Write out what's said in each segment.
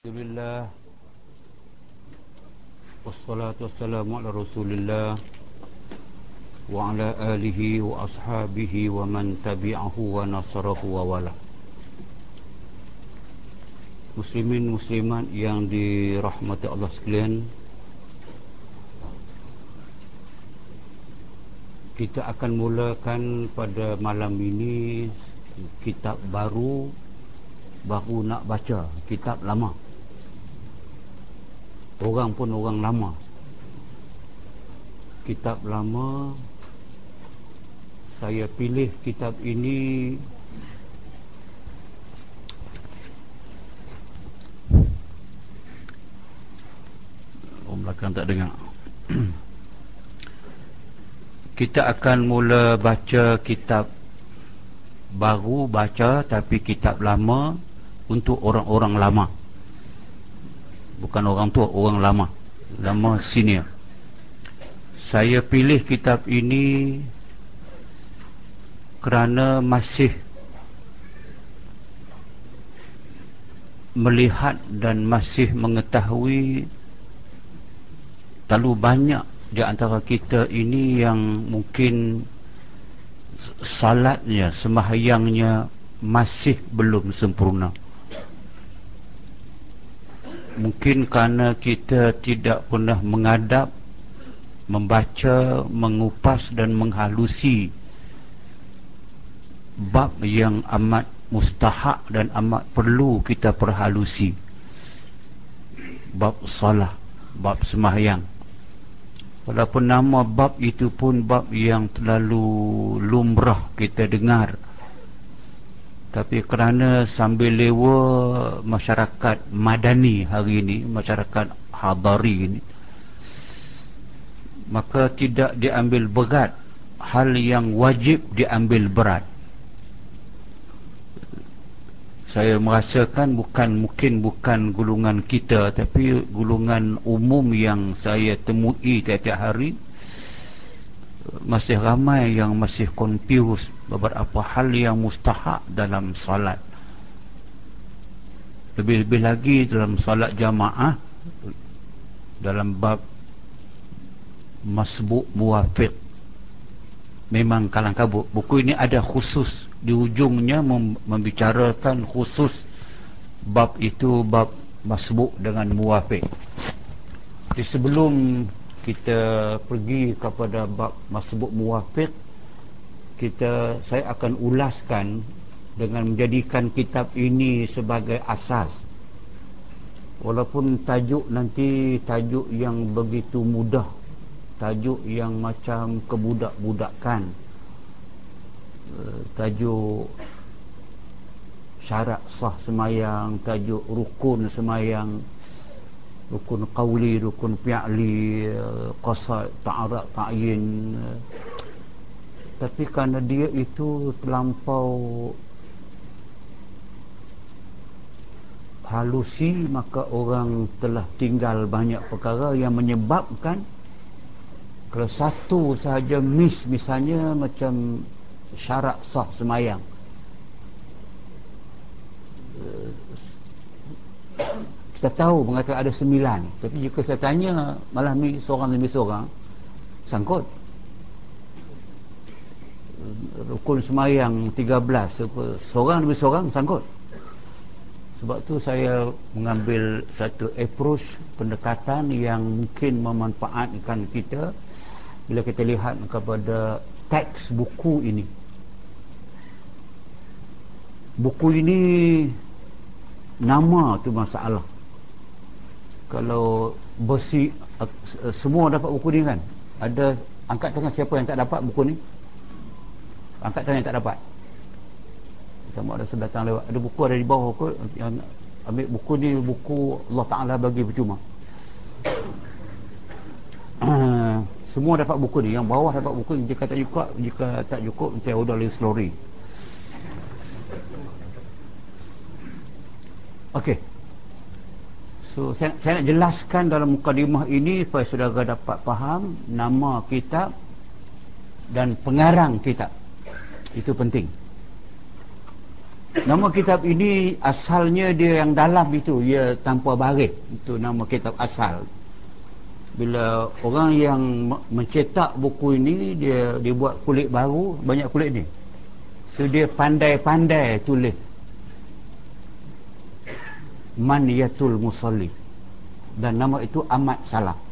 Alhamdulillah. Wassalatu wassalamu ala rasulillah Wa ala alihi wa ashabihi wa man tabi'ahu wa nasarahu wa wala. Muslimin muslimat yang dirahmati Allah sekalian Kita akan mulakan pada malam ini Kitab baru Baru nak baca Kitab lama Orang pun orang lama. Kitab lama Saya pilih kitab ini Orang belakang tak dengar. Kita akan mula baca kitab Baru baca tapi kitab lama Untuk orang-orang lama bukan orang tua orang lama. Lama senior. Saya pilih kitab ini kerana masih melihat dan masih mengetahui terlalu banyak di antara kita ini yang mungkin salatnya, semahyangnya masih belum sempurna mungkin kerana kita tidak pernah mengadap membaca, mengupas dan menghalusi bab yang amat mustahak dan amat perlu kita perhalusi. Bab salah bab semahyang walaupun nama bab itu pun bab yang terlalu lumrah kita dengar tapi kerana sambil lewa masyarakat madani hari ini masyarakat hadari ini maka tidak diambil berat. Hal yang wajib diambil berat. Saya merasakan bukan mungkin bukan gulungan kita tapi gulungan umum yang saya temui tiap-tiap hari masih ramai yang masih confused beberapa hal yang mustahak dalam salat lebih-lebih lagi dalam salat jamaah dalam bab masbuk muwafiq. Memang kalang kabut. Buku ini ada khusus. Di ujungnya membicarakan khusus bab itu bab masbuk dengan muwafiq. Di sebelum kita pergi kepada bab masbuk muwafiq kita saya akan ulaskan dengan menjadikan kitab ini sebagai asas walaupun tajuk nanti tajuk yang begitu mudah tajuk yang macam kebudak-budakan eh, tajuk syarat sah semayang tajuk rukun semayang rukun qawli, rukun fi'li, qasad, ta'arak, ta'yin. Tapi kerana dia itu terlampau halusi, maka orang telah tinggal banyak perkara yang menyebabkan kalau satu sahaja miss misalnya macam syarat sah semayang. Kita tahu mengatakan ada sembilan tapi jika saya tanya malam ni seorang demi seorang sangkut rukun semayang tiga belas seorang demi seorang sangkut. Sebab tu saya mengambil satu approach pendekatan yang mungkin memanfaatkan kita bila kita lihat kepada teks buku ini. Buku ini nama tu masalah. Kalau besi uh, semua dapat buku ni kan? Ada angkat tangan siapa yang tak dapat buku ni angkat tangan yang tak dapat. Sama ada sudah datang lewat. Ada buku ada di bawah kot. Yang ambil buku ni buku Allah Ta'ala bagi percuma. Semua dapat buku ni. Yang bawah dapat buku ni jika tak cukup jika tak cukup saya udah lagi slurry Okey. So saya, saya nak jelaskan dalam mukadimah ini supaya saudara dapat faham nama kitab dan pengarang kitab. Itu penting. nama kitab ini asalnya dia yang dalam itu. Ia tanpa baris. Itu nama kitab asal. Bila orang yang mencetak buku ini dia dia buat kulit baru. Banyak kulit ni. So dia pandai-pandai tulis. Man yatul musalli. Dan nama itu amat salah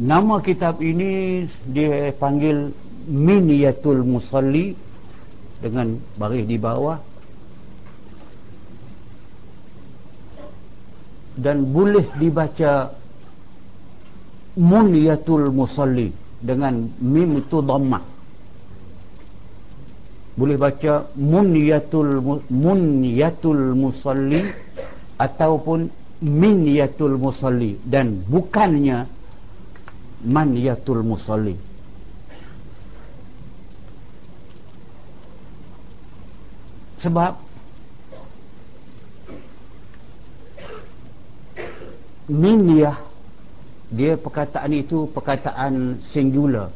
nama kitab ini dia panggil min yatul musalli dengan baris di bawah. Dan boleh dibaca muniyatul musalli dengan mim itu dhammah. Boleh baca muniyatul muniyatul musalli ataupun minyatul musalli. Dan bukannya maniyatul musalli. Sebab minyah dia perkataan itu perkataan singular.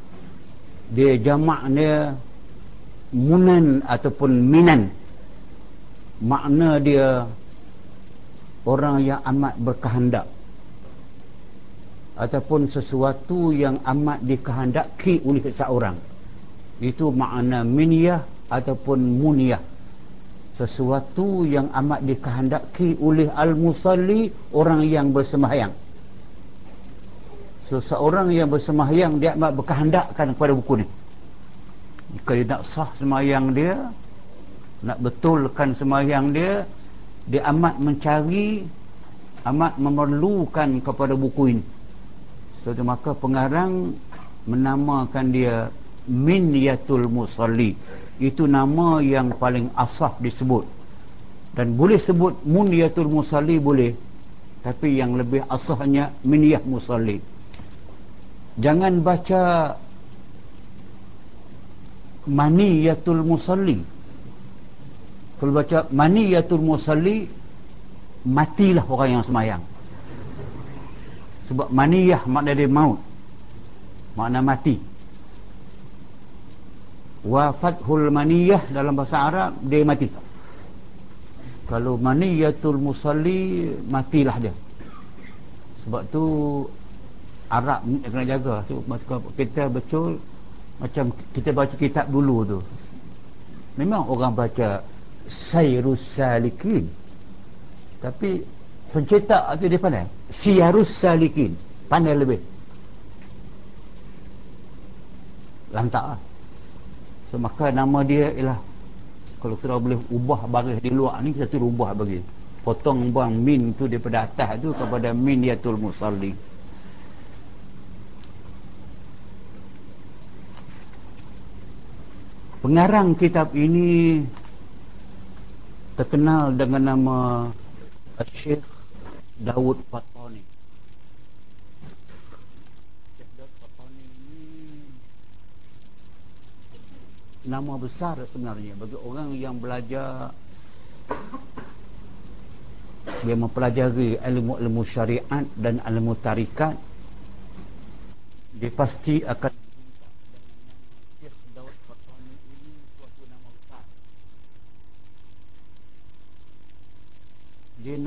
Dia jamak dia munan ataupun minan. Makna dia orang yang amat berkehendak ataupun sesuatu yang amat dikehendaki oleh seseorang. Itu makna miniyah ataupun muniyah. Sesuatu yang amat dikehendaki oleh al-musalli orang yang bersembahyang seseorang yang bersembahyang dia amat berkehendakkan kepada buku ni. Jika dia nak sah sembahyang dia nak betulkan sembahyang dia dia amat mencari amat memerlukan kepada buku ini so, maka pengarang menamakan dia min yatul musalli. Itu nama yang paling asah disebut. Dan boleh sebut muniyatul musalli boleh tapi yang lebih asahnya miniyah musalli. Jangan baca maniyatul musalli. Kalau baca maniyatul musalli matilah orang yang semayang sebab maniyah makna dia maut. Makna mati. Wa fathul maniyah dalam bahasa Arab dia mati. Kalau maniyatul musalli matilah dia. Sebab tu Arab ni kena jaga. So, kita betul macam kita baca kitab dulu tu. Memang orang baca Sayrus Salikin. Tapi pencetak tu dia pandai? Siyarus Salikin. Pandai lebih. Lantak lah so, maka nama dia ialah kalau kita boleh ubah baris di luar ni kita tu ubah bagi. Potong buang min tu daripada atas tu kepada min yatul musalli. Pengarang kitab ini terkenal dengan nama Syekh Daud Fatani nama besar sebenarnya bagi orang yang belajar dia mempelajari ilmu-ilmu syariat dan ilmu tarikat dia pasti akan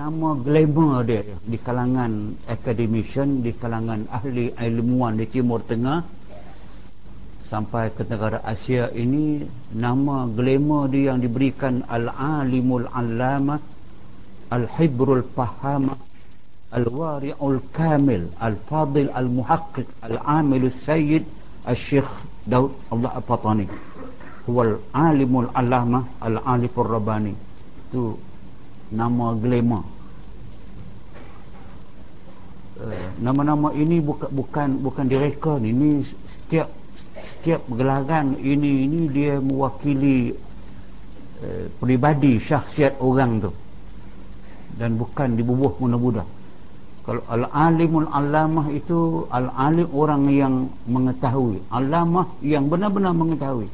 nama glamour dia di kalangan academician di kalangan ahli ilmuwan di timur tengah. Sampai ke negara Asia ini nama glamour dia yang diberikan Al-Alimul Allama Al-Hibrul Fahama Al-Wari'ul Kamil Al-Fadil Al-Muhaqqiq Al-Amilul Sayyid Al-Syekh Daud Allah Al-Fatani. Huwa Al-Alimul Allama Al-Alifur Rabbani. Itu nama glamour nama-nama ini bukan bukan bukan direka ini setiap setiap gelaran ini ini dia mewakili uh, peribadi syahsiat orang tu. Dan bukan dibubuh mudah-mudah kalau al-alimul alamah itu al-alim orang yang mengetahui. Alamah yang benar-benar mengetahui.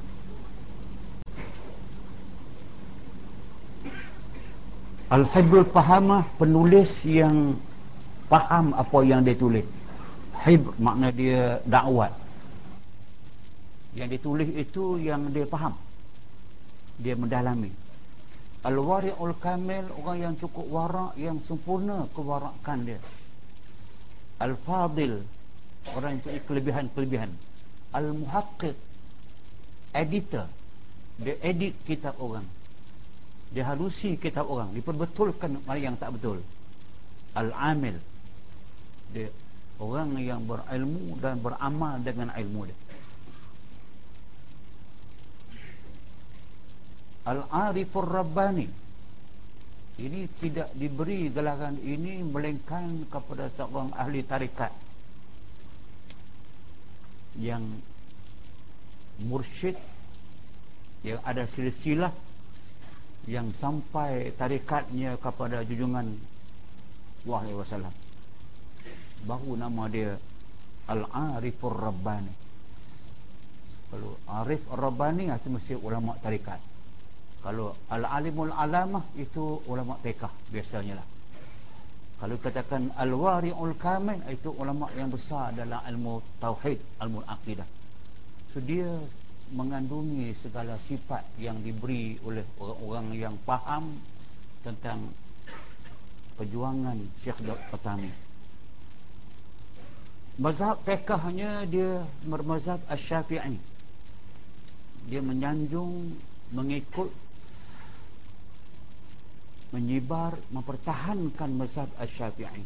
Al-Hibrul Fahamah penulis yang faham apa yang dia tulis. Hibr makna dia dakwat yang ditulis itu yang dia faham. Dia mendalami. Al-Wari'ul Kamil orang yang cukup warak yang sempurna kewarakan dia. Al-Fadil orang yang punya kelebihan-kelebihan. Al-Muhaqqiq editor. Dia edit kitab orang. Dia halusi kitab orang. Diperbetulkan mana yang tak betul. Al-Amil dia. Orang yang berilmu dan beramal dengan ilmu dia. Al-Arifur Rabbani. Ini tidak diberi gelaran ini melainkan kepada seorang ahli tarikat yang mursyid yang ada silsilah yang sampai tarikatnya kepada junjungan wahai wasallam baru nama dia Al-Arifur Rabbani. Kalau Arif Rabbani itu mesti ulama tarikat kalau al-alimul alamah itu ulama fiqh biasanya lah. Kalau katakan al-wari'ul kamil itu ulama yang besar dalam ilmu tauhid ilmu akidah. So dia mengandungi segala sifat yang diberi oleh orang-orang yang faham tentang perjuangan Syekh Daud Petani mazhab fiqhnya dia bermazhab asy-syafi'i dia menyanjung mengikut menyebar mempertahankan mazhab Asy-Syafi'i.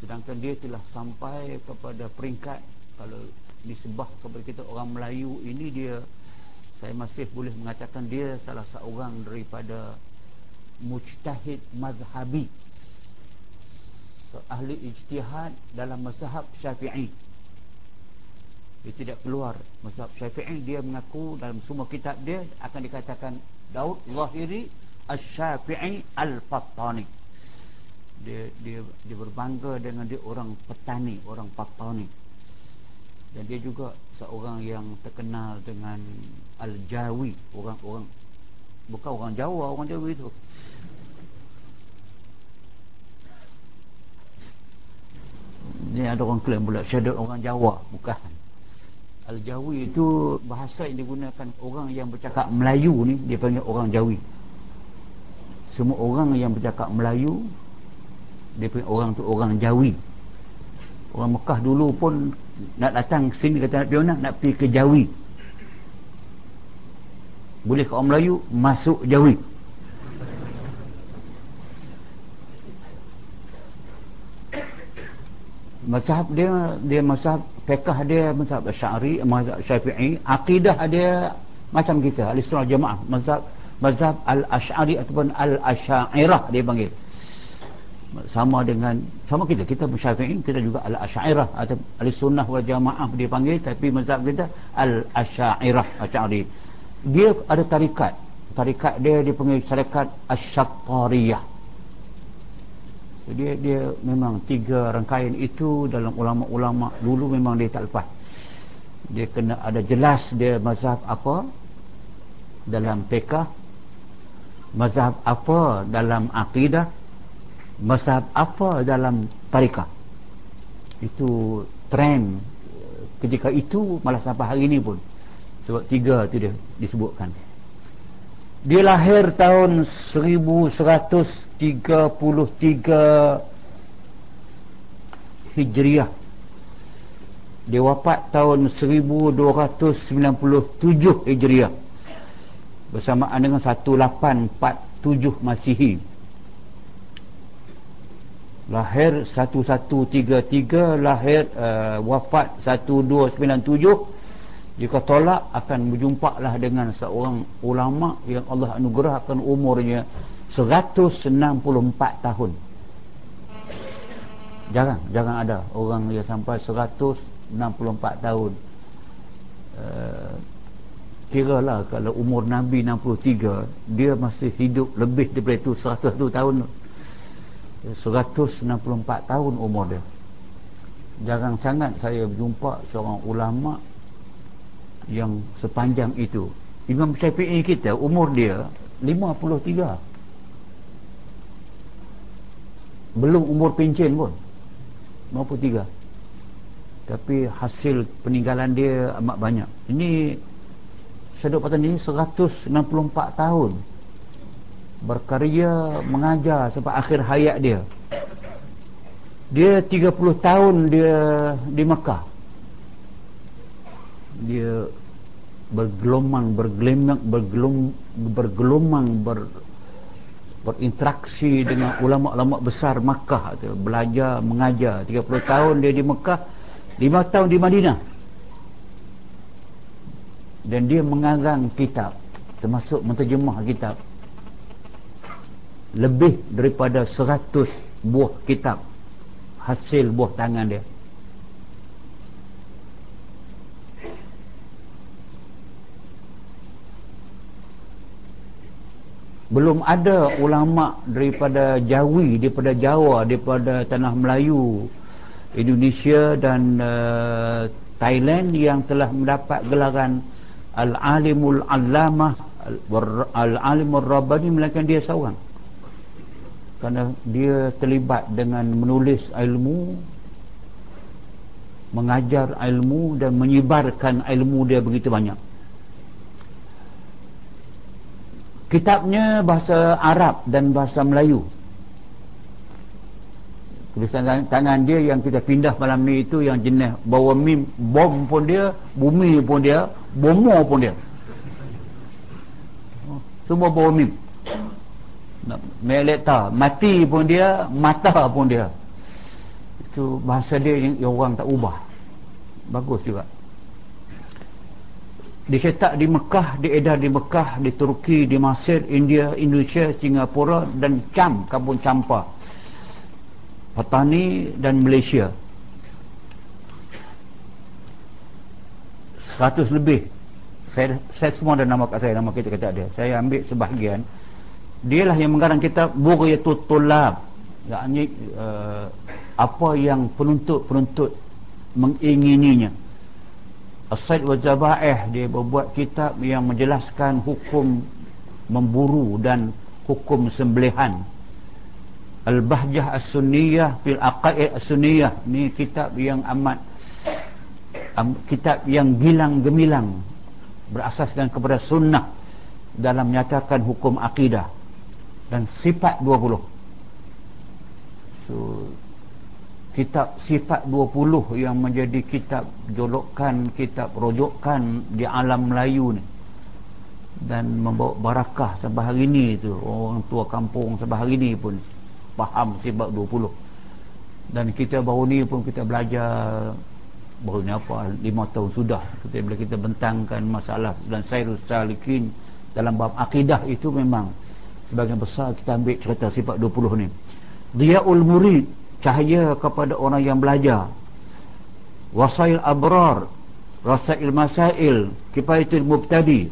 Sedangkan dia telah sampai kepada peringkat kalau disebah kepada kita orang Melayu ini dia saya masih boleh mengatakan dia salah seorang daripada mujtahid mazhabi. Ahli ijtihad dalam mazhab Syafi'i. Dia tidak keluar mazhab Syafi'i dia mengaku dalam semua kitab dia akan dikatakan Daud Zahiri Al-Syafi'i Al-Fattani. Dia, dia dia berbangga dengan dia orang petani orang Fattani. Dan dia juga seorang yang terkenal dengan Al-Jawi orang-orang bukan orang Jawa orang Jawi itu ni ada orang klaim pula syahadat orang Jawa bukan. Al-Jawi itu bahasa yang digunakan orang yang bercakap Melayu ni dia panggil orang Jawi. Semua orang yang bercakap Melayu dia punya orang tu orang Jawi. Orang Mekah dulu pun nak datang sini kata nak pergi nak pergi ke Jawi. Boleh ke orang Melayu? Masuk Jawi mazhab dia dia mazhab fiqh dia mazhab syari mazhab syafi'i. Akidah dia macam kita al-sunnah jamaah mazhab mazhab al-ash'ari ataupun al-ash'airah dia panggil. Sama dengan sama kita kita syafi'i kita juga al-ash'airah atau al-sunnah wal jamaah dia panggil tapi mazhab kita al-ash'airah ash'ari. Dia ada tarikat. Tarikat dia dia panggil tarikat asyattariyah dia dia memang tiga rangkaian itu dalam ulama-ulama dulu memang dia tak lepas. Dia kena ada jelas dia mazhab apa dalam fiqh mazhab apa dalam akidah mazhab apa dalam tarikah itu trend. Ketika itu malah sampai hari ini pun sebab tiga tu dia disebutkan dia lahir tahun 1133 Hijriah. Dia wafat tahun 1297 Hijriah. Bersamaan dengan 1847 Masihi. Lahir 1133 lahir uh, wafat 1297 jika tolak akan berjumpa lah dengan seorang ulama yang Allah anugerahkan umurnya 164 tahun. Jarang jarang ada orang yang sampai 164 tahun. Uh, kira lah kalau umur Nabi 63 dia masih hidup lebih daripada itu 101 tahun. 164 tahun umur dia. Jarang sangat saya berjumpa seorang ulama yang sepanjang itu. Imam Syafi'i kita umur dia 53 belum umur pencen pun. 53 tapi hasil peninggalan dia amat banyak. Ini Syedok Patan ini 164 tahun berkarya mengajar sampai akhir hayat dia. Dia 30 tahun dia di Mekah dia bergelomang bergelomang bergelom, bergelomang ber, berinteraksi dengan ulama-ulama besar Mekah tu belajar mengajar. 30 tahun dia di Mekah 5 tahun di Madinah. Dan dia mengarang kitab termasuk menterjemah kitab. Lebih daripada 100 buah kitab hasil buah tangan dia belum ada ulama daripada Jawi daripada Jawa daripada tanah Melayu Indonesia dan uh, Thailand yang telah mendapat gelaran Al-Alimul Allamah Al-Alimul Rabbani melainkan dia seorang. Kerana dia terlibat dengan menulis ilmu mengajar ilmu dan menyebarkan ilmu dia begitu banyak kitabnya bahasa Arab dan bahasa Melayu. Tulisan tangan dia yang kita pindah malam ni itu yang jenis bawa mim bom pun dia bumi pun dia bomo pun dia. Semua bawa mim. Meleta mati pun dia mata pun dia. Itu bahasa dia yang, yang orang tak ubah. Bagus juga dicetak di Mekah, diedar di Mekah, di Turki, di Mesir, India, Indonesia, Singapura dan Cam, Kabun Campa. Petani dan Malaysia. 100 lebih. Saya, saya semua ada nama kat saya, nama kita kata dia. Saya ambil sebahagian. Dialah yang mengarang kitab Bughayatul Tulab. Yakni uh, apa yang penuntut-penuntut mengingininya. Asaid wa Zaba'ih dia berbuat kitab yang menjelaskan hukum memburu dan hukum sembelihan. Al-Bahjah As-Sunniyah fil Aqaid As-Sunniyah. Ni kitab yang amat um, kitab yang gilang gemilang berasaskan kepada sunnah dalam menyatakan hukum akidah dan sifat 20 so kitab sifat 20 yang menjadi kitab jolokan kitab rojokan di alam Melayu ni. Dan membawa barakah sampai hari ni tu orang tua kampung sampai hari ni pun faham sifat 20 dan kita baru ni pun kita belajar baru ni apa 5 tahun sudah kita bila kita bentangkan masalah dan sairus salikin dalam bab akidah itu memang sebagian besar kita ambil cerita sifat 20 ni. Diaul Murid cahaya kepada orang yang belajar. Wasail abrar rasail masail kifayatul mubtadi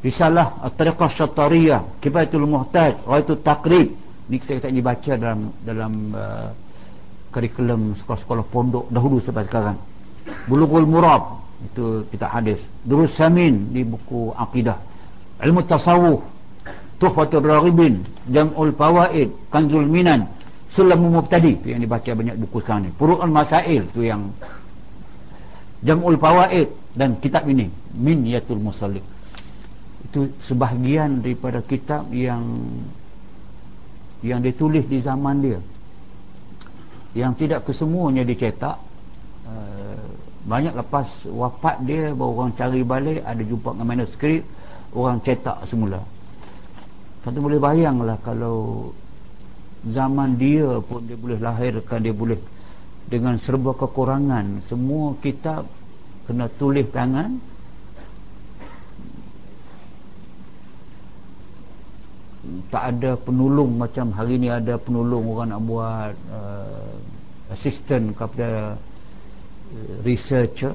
risalah at-tariqah syatariyah kifayatul muhtaj raitu takrib ni kita kata ni baca dalam dalam uh, kurikulum sekolah-sekolah pondok dahulu sampai sekarang. Bulughul murab itu kita hadis. Durus samin di buku akidah. Ilmu tasawuf tuhfatul raghibin jam'ul fawaid kanzul minan Sulamu Mubtadi yang dibaca banyak buku sekarang ni. Furu'ul Masail tu yang Jam'ul Fawaid dan kitab ini. Min Yatul itu sebahagian daripada kitab yang yang ditulis di zaman dia. Yang tidak kesemuanya dicetak. Uh, banyak lepas wafat dia baru orang cari balik ada jumpa dengan manuskrip orang cetak semula. Tentu boleh bayanglah kalau zaman dia pun dia boleh lahirkan dia boleh dengan serba kekurangan. Semua kitab kena tulis tangan. Tak ada penolong macam hari ni ada penolong orang nak buat uh, assistant kepada uh, researcher.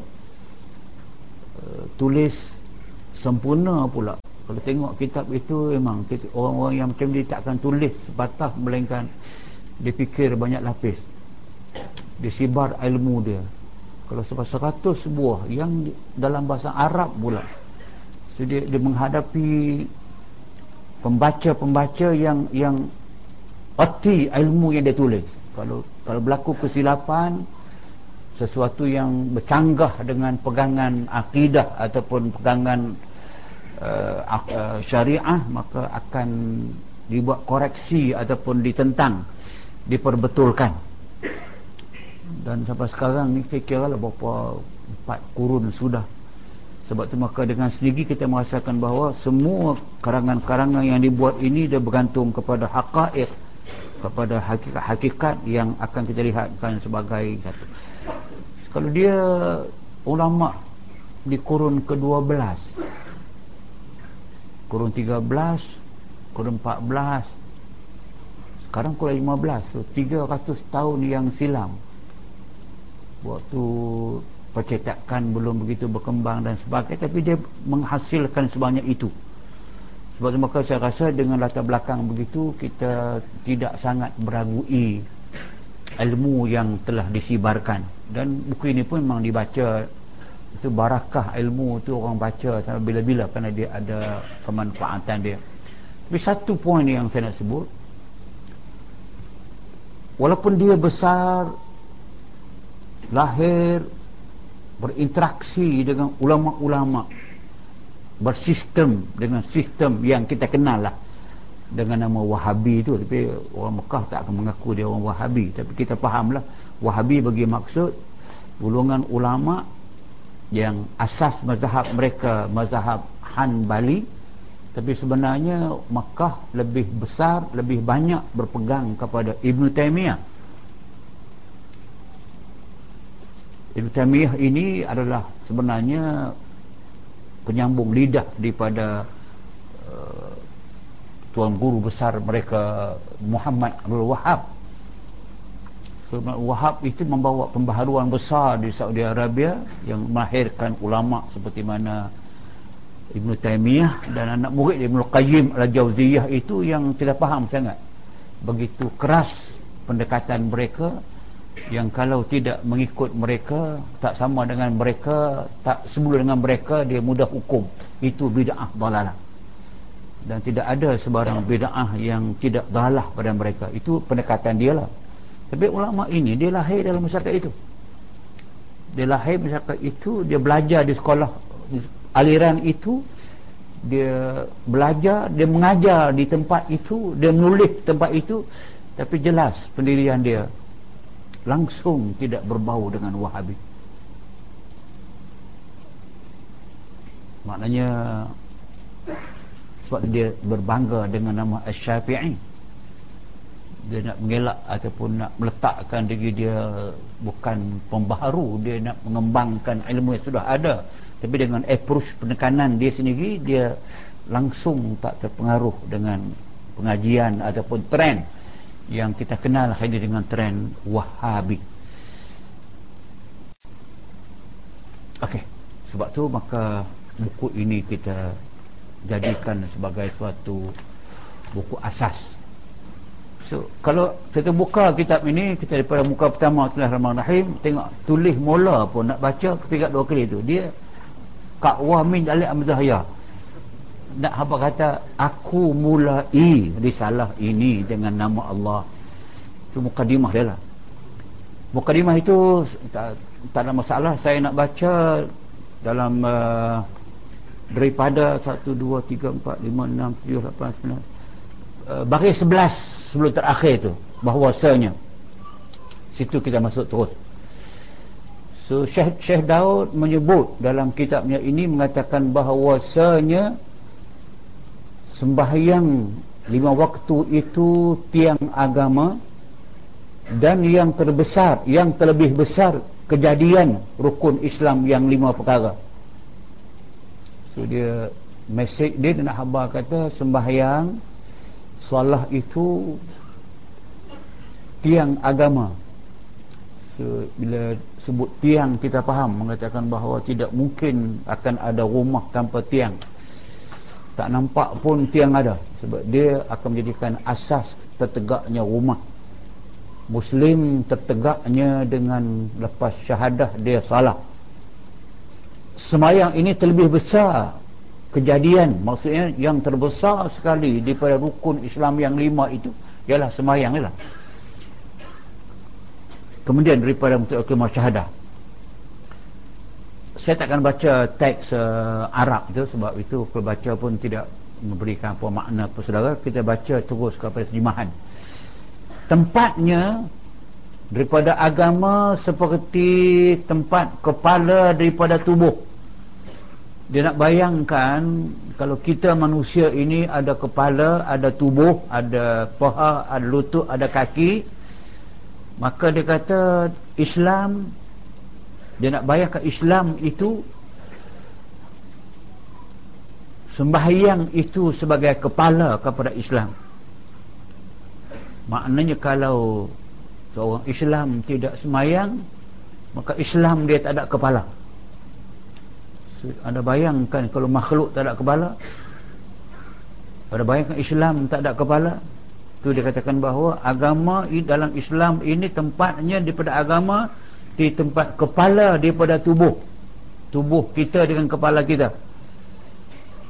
Uh, tulis sempurna pula kalau tengok kitab itu memang orang-orang yang macam dia takkan tulis sebatah melainkan dia fikir banyak lapis. Dia sibar ilmu dia. Kalau sebab seratus buah yang dalam bahasa Arab pula so dia, dia menghadapi pembaca-pembaca yang yang erti ilmu yang dia tulis. Kalau kalau berlaku kesilapan sesuatu yang bercanggah dengan pegangan akidah ataupun pegangan uh, uh, syariah maka akan dibuat koreksi ataupun ditentang diperbetulkan. Dan sampai sekarang ni saya kira lah berapa empat kurun sudah. Sebab tu maka dengan sendiri kita merasakan bahawa semua karangan-karangan yang dibuat ini dia bergantung kepada haqa'iq kepada hakikat-hakikat yang akan kita lihatkan sebagai satu. Kalau dia ulama di kurun ke-12 kurun 13 kurun 14 sekarang kurun 15 so 300 tahun yang silam. Waktu percetakan belum begitu berkembang dan sebagainya tapi dia menghasilkan sebanyak itu. Sebab itu maka saya rasa dengan latar belakang begitu kita tidak sangat beragui ilmu yang telah disibarkan. Dan buku ini pun memang dibaca itu barakah ilmu itu orang baca. Sampai bila-bila kerana dia ada kemanfaatan dia. Tapi satu poin yang saya nak sebut walaupun dia besar lahir berinteraksi dengan ulama-ulama bersistem dengan sistem yang kita kenal lah. Dengan nama Wahabi tu. Tapi orang Mekah tak akan mengaku dia orang Wahabi. Tapi kita faham lah Wahabi bagi maksud golongan ulama yang asas mazhab mereka mazhab Hanbali. Tapi sebenarnya Mekah lebih besar lebih banyak berpegang kepada Ibn Taymiyah. Ibn Taymiyah ini adalah sebenarnya penyambung lidah daripada tuan guru besar mereka Muhammad Abdul Wahab so, Wahab itu membawa pembaharuan besar di Saudi Arabia yang melahirkan ulama seperti mana Ibn Taymiyah dan anak murid Ibn Qayyim Al-Jawziyah itu yang tidak faham sangat begitu keras pendekatan mereka yang kalau tidak mengikut mereka tak sama dengan mereka tak semula dengan mereka dia mudah hukum. Itu bid'ah dalalah. Dan tidak ada sebarang bid'ah yang tidak dalah pada mereka. Itu pendekatan dia lah tapi ulama ini dia lahir dalam masyarakat itu. Dia lahir masyarakat itu dia belajar di sekolah. Aliran itu dia belajar dia mengajar di tempat itu dia menulis tempat itu. Tapi jelas pendirian dia langsung tidak berbau dengan wahabi. Maknanya sebab dia berbangga dengan nama Asy-Syafi'i dia nak mengelak ataupun nak meletakkan diri dia bukan pembaharu dia nak mengembangkan ilmu yang sudah ada. Tapi dengan approach penekanan dia sendiri dia langsung tak terpengaruh dengan pengajian ataupun trend yang kita kenal hanya dengan trend wahabi. Ok sebab tu maka buku ini kita jadikan sebagai suatu buku asas so kalau kita buka kitab ini kita daripada muka pertama tulis Rahman Rahim tengok tulis mula pun nak baca ketiga dua kali tu. Dia Kak Wahmin Alik Amzahya nak apa kata aku mulai risalah ini dengan nama Allah. Itu mukadimah dia lah. Mukadimah itu tak, tak ada masalah. Saya nak baca dalam uh, daripada 1, 2, 3, 4, 5, 6, 7, 8, 9 baris 11 sebelum terakhir tu bahawasanya situ kita masuk terus. So Syekh, Syekh Daud menyebut dalam kitabnya ini mengatakan bahawasanya sembahyang lima waktu itu tiang agama dan yang terbesar yang terlebih besar kejadian rukun Islam yang lima perkara. So dia mesej dia nak habar kata sembahyang solah itu tiang agama. So, bila sebut tiang kita faham mengatakan bahawa tidak mungkin akan ada rumah tanpa tiang. Tak nampak pun tiang ada sebab dia akan menjadikan asas tertegaknya rumah. Muslim tertegaknya dengan lepas syahadah dia salah. Semayang ini terlebih besar kejadian maksudnya yang terbesar sekali daripada rukun Islam yang lima itu ialah semayang ialah kemudian daripada mutlak kelimah syahadah. Saya takkan baca teks uh, Arab itu sebab itu kalau baca pun tidak memberikan apa makna apa saudara. Kita baca terus kepada terjemahan. Tempatnya daripada agama seperti tempat kepala daripada tubuh dia nak bayangkan kalau kita manusia ini ada kepala ada tubuh ada paha ada lutut ada kaki maka dia kata Islam dia nak bayangkan Islam itu sembahyang itu sebagai kepala kepada Islam. Maknanya kalau seorang Islam tidak sembahyang maka Islam dia tak ada kepala anda bayangkan kalau makhluk tak ada kepala. Anda bayangkan Islam tak ada kepala. Itu dia katakan bahawa agama dalam Islam ini tempatnya daripada agama di tempat kepala daripada tubuh. Tubuh kita dengan kepala kita.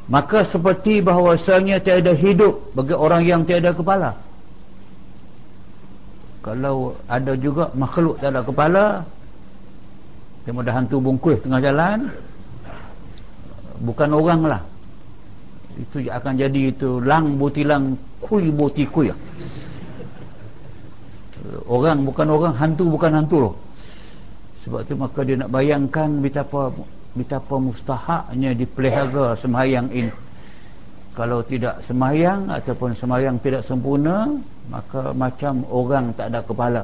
Maka seperti bahawasanya tiada hidup bagi orang yang tiada kepala. Kalau ada juga makhluk tak ada kepala tengok dah hantu bungkus tengah jalan bukan orang lah. Itu akan jadi itu lang butilang kui buti kui. Orang bukan orang hantu bukan hantu loh. Sebab tu maka dia nak bayangkan betapa betapa mustahaknya dipelihara sembahyang ini. Kalau tidak sembahyang ataupun sembahyang tidak sempurna maka macam orang tak ada kepala.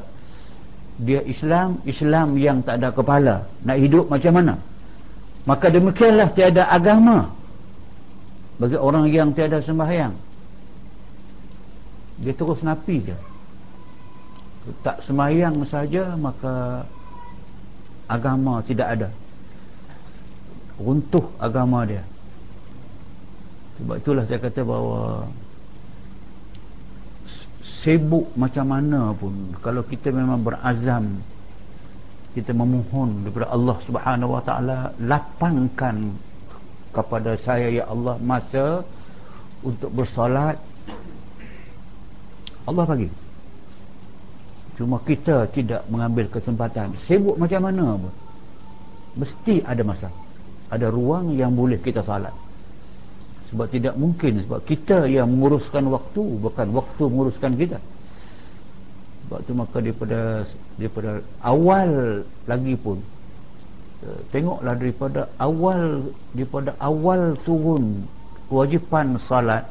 Dia Islam Islam yang tak ada kepala. Nak hidup macam mana maka demikianlah tiada agama. Bagi orang yang tiada sembahyang. Dia terus napi je. Tak sembahyang saja maka agama tidak ada. Runtuh agama dia. Sebab itulah saya kata bahawa sibuk macam mana pun kalau kita memang berazam kita memohon daripada Allah Subhanahu Wa Taala lapangkan kepada saya ya Allah masa untuk bersolat. Allah bagi. Cuma kita tidak mengambil kesempatan. Sibuk macam mana pun. Mesti ada masa. Ada ruang yang boleh kita salat Sebab tidak mungkin Sebab kita yang menguruskan waktu Bukan waktu menguruskan kita Sebab itu maka daripada Daripada awal lagi pun eh, Tengoklah daripada awal Daripada awal turun Kewajipan salat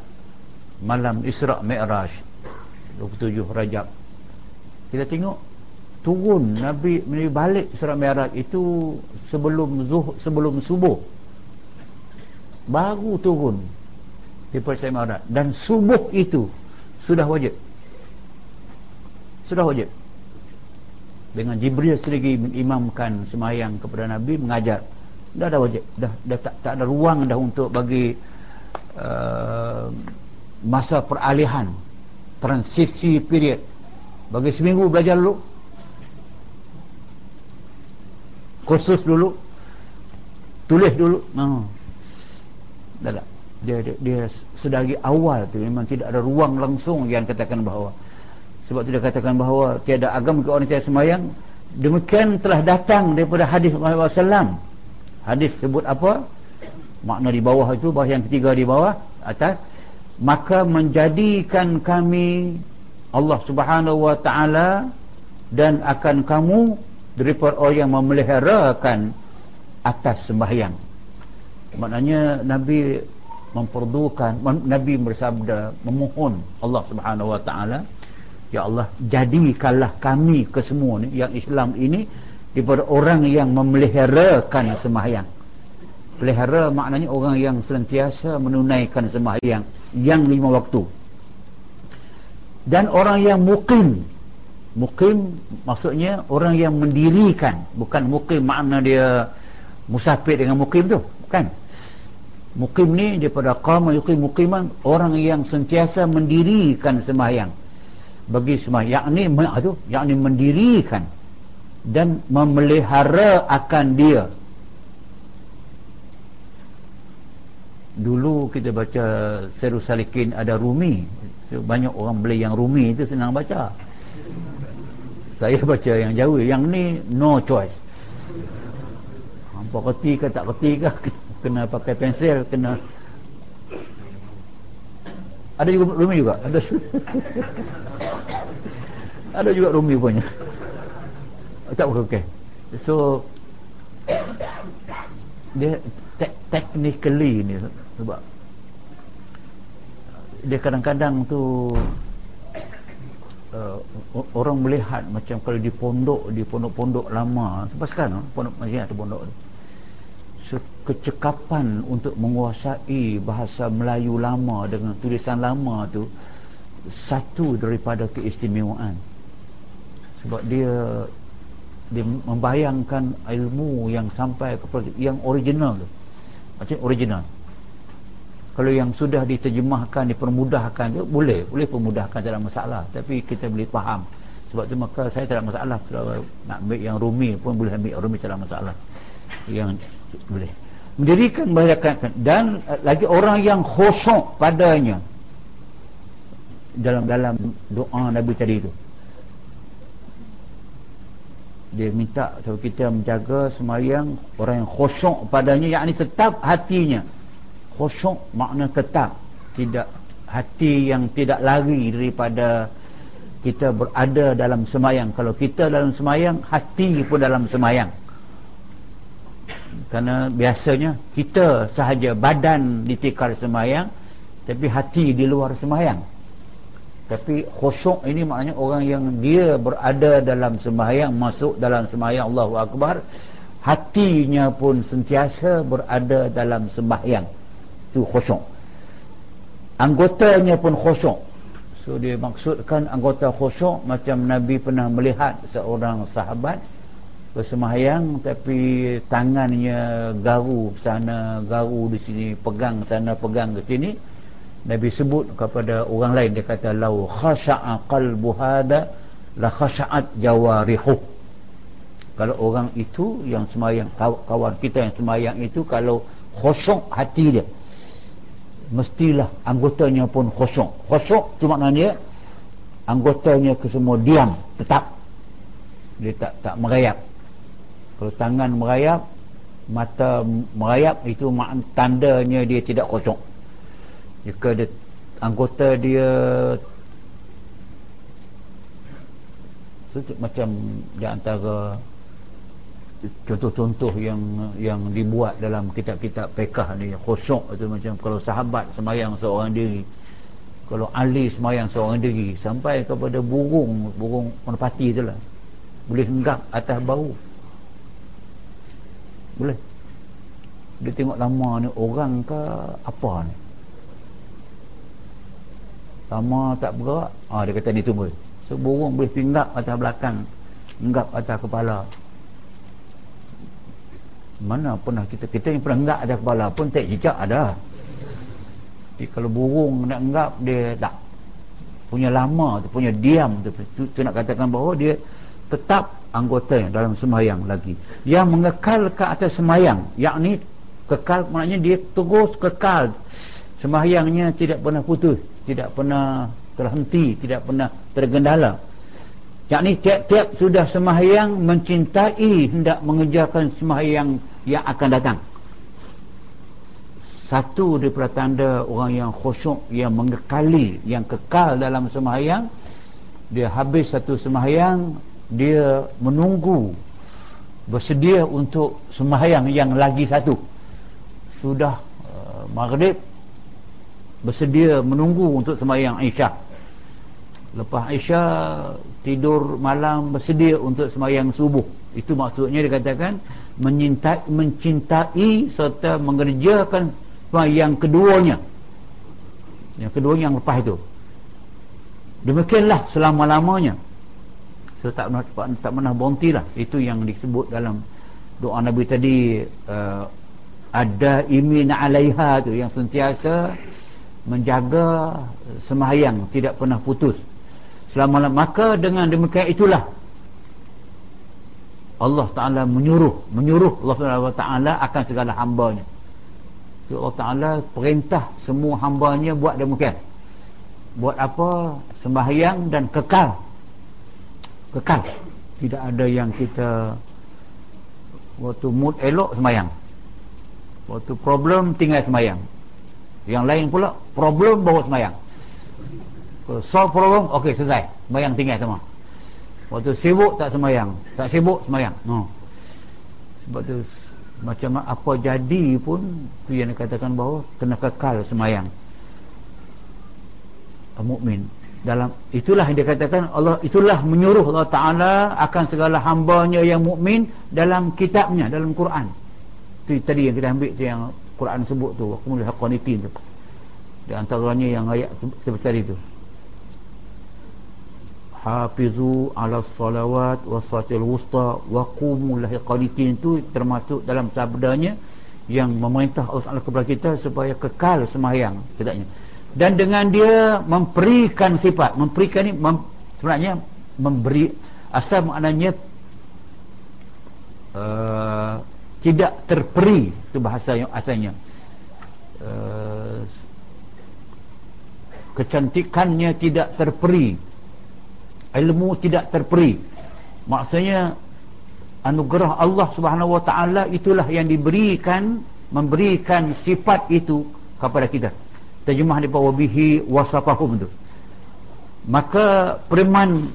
Malam Isra' Mi'raj 27 Rajab. Kita tengok turun Nabi Nabi balik surat Mi'raj itu sebelum zuh sebelum subuh. Baru turun daripada surat Mi'raj. Dan subuh itu sudah wajib sudah wajib. Dengan Jibril sendiri mengimamkan semayang kepada Nabi mengajar. Dah ada wajib. Dah, dah tak, tak ada ruang dah untuk bagi uh, masa peralihan transisi period. Bagi seminggu belajar dulu. Kursus dulu. Tulis dulu. No. dah tak dia, dia, dia sedari awal tu. Memang tidak ada ruang langsung yang katakan bahawa sebab dia katakan bahawa tiada agama ke orang tiada semayang demikian telah datang daripada hadis Muhammad SAW hadis sebut apa? Makna di bawah itu bawah yang ketiga di bawah atas maka menjadikan kami Allah subhanahu wa ta'ala dan akan kamu daripada orang yang memeliharakan atas sembahyang. Maknanya Nabi memperdukan Nabi bersabda memohon Allah subhanahu wa ta'ala Ya Allah jadikanlah kami kesemua ni yang Islam ini daripada orang yang memeliharakan sembahyang. Pelihara maknanya orang yang sentiasa menunaikan sembahyang yang lima waktu. Dan orang yang mukim. Mukim maksudnya orang yang mendirikan. Bukan mukim makna dia musafir dengan mukim tu kan mukim ni daripada qama yuqim mukiman orang yang sentiasa mendirikan sembahyang bagi sembahyang yakni tu? Yakni mendirikan dan memelihara akan dia. Dulu kita baca Seru Salikin ada Rumi. Banyak orang beli yang rumi itu senang baca. Saya baca yang jauh. Yang ni no choice. Apa reti ke tak reti ke? Kena pakai pensel kena. Ada juga rumi juga? Ada ada juga rumi punya tak boleh okay. so dia te technically ni sebab dia kadang-kadang tu uh, orang melihat macam kalau di pondok di pondok-pondok lama sebab sekarang pondok masih ada pondok tu so, kecekapan untuk menguasai bahasa Melayu lama dengan tulisan lama tu satu daripada keistimewaan. Sebab dia dia membayangkan ilmu yang sampai kepada yang original tu. Macam original. Kalau yang sudah diterjemahkan dipermudahkan tu boleh. Boleh permudahkan ada masalah. Tapi kita boleh faham. Sebab tu maka saya tak ada masalah. Kalau nak ambil yang rumi pun boleh ambil. Rumi tak ada masalah. Yang boleh. Mendirikan membahayakan dan lagi orang yang khusyuk padanya dalam dalam doa Nabi tadi tu. Dia minta supaya kita menjaga semayang orang yang khusyuk padanya yakni tetap hatinya. Khusyuk makna tetap. Tidak hati yang tidak lari daripada kita berada dalam semayang. Kalau kita dalam semayang hati pun dalam semayang. Kerana biasanya kita sahaja badan ditikar semayang tapi hati di luar semayang tapi khusyuk ini maknanya orang yang dia berada dalam semayang masuk dalam semayang Allahu Akbar hatinya pun sentiasa berada dalam sembahyang. Itu khusyuk. Anggotanya pun khusyuk. So dia maksudkan anggota khusyuk macam Nabi pernah melihat seorang sahabat bersemayang tapi tangannya garu sana garu di sini pegang sana pegang ke sini Nabi sebut kepada orang lain dia kata lau khasha'a qalbu hada la khasha'at jawarihu. Kalau orang itu yang semayang kawan kita yang semayang itu kalau khusyuk hati dia mestilah anggotanya pun khusyuk. Khusyuk tu maknanya anggotanya ke semua diam tetap. Dia tak tak merayap. Kalau tangan merayap mata merayap itu tandanya dia tidak khusyuk jika dia, anggota dia macam di antara contoh-contoh yang yang dibuat dalam kitab-kitab pekah ni khusyuk itu macam kalau sahabat semayang seorang diri kalau ahli semayang seorang diri sampai kepada burung burung merpati tu lah. Boleh enggak atas bau. Boleh? Dia tengok lama ni orang ke apa ni lama tak bergerak ah, dia kata ni tunggu so burung boleh pinggap atas belakang enggap atas kepala. Mana pernah kita kita yang pernah enggak ada kepala pun tak jejak ada tapi kalau burung nak enggap dia tak punya lama tu punya diam tu, tu, tu nak katakan bahawa dia tetap anggota dalam semayang lagi. Yang mengekal ke atas semayang. Yakni kekal maknanya dia terus kekal. Semayangnya tidak pernah putus tidak pernah terhenti tidak pernah tergendala. Yakni tiap-tiap sudah semayang mencintai hendak mengejarkan semayang yang akan datang. Satu daripada tanda orang yang khusyuk yang mengekali yang kekal dalam sembahyang dia habis satu sembahyang dia menunggu bersedia untuk sembahyang yang lagi satu. Sudah uh, maghrib bersedia menunggu untuk sembahyang isyak lepas isyak tidur malam bersedia untuk sembahyang subuh. Itu maksudnya dikatakan menyintai, mencintai serta mengerjakan yang keduanya. Yang kedua yang lepas itu. Demikianlah selama-lamanya. So, tak pernah tak, tak pernah berhenti lah. Itu yang disebut dalam doa Nabi tadi uh, ada imin alaiha tu yang sentiasa menjaga semahyang tidak pernah putus. Selama maka dengan demikian itulah Allah Ta'ala menyuruh menyuruh Allah Ta'ala akan segala hambanya. So, Allah Ta'ala perintah semua hambanya buat demikian. Buat apa? Sembahyang dan kekal. Kekal. Tidak ada yang kita waktu mood elok semayang waktu problem tinggal semayang yang lain pula problem bawa semayang solve problem ok selesai. Semayang tinggal semua. Waktu sibuk tak semayang tak sibuk semayang no. sebab tu macam apa jadi pun tu yang dikatakan bahawa kena kekal semayang mukmin. Dalam itulah yang dikatakan Allah itulah menyuruh Allah Taala akan segala hamba-Nya yang mukmin dalam kitabnya dalam Quran. Itu tadi yang kita ambil tu yang Quran sebut tu akumul haqqanitin tu. Di antaranya yang ayat seperti tadi tu. Hafizu ala salawat wa salatil wusta wa qumul qanitin tu termasuk dalam sabdanya yang memerintah Allah Taala kepada kita supaya kekal sembahyang tidaknya dan dengan dia memberikan sifat memberikan ni mem, sebenarnya memberi asal maknanya uh, tidak terperi itu bahasa yang asalnya. Uh, kecantikannya tidak terperi. Ilmu tidak terperi. Maksudnya anugerah Allah Subhanahu wa taala itulah yang diberikan memberikan sifat itu kepada kita. Terjemah di bawah bihi wasafahum tu. Maka firman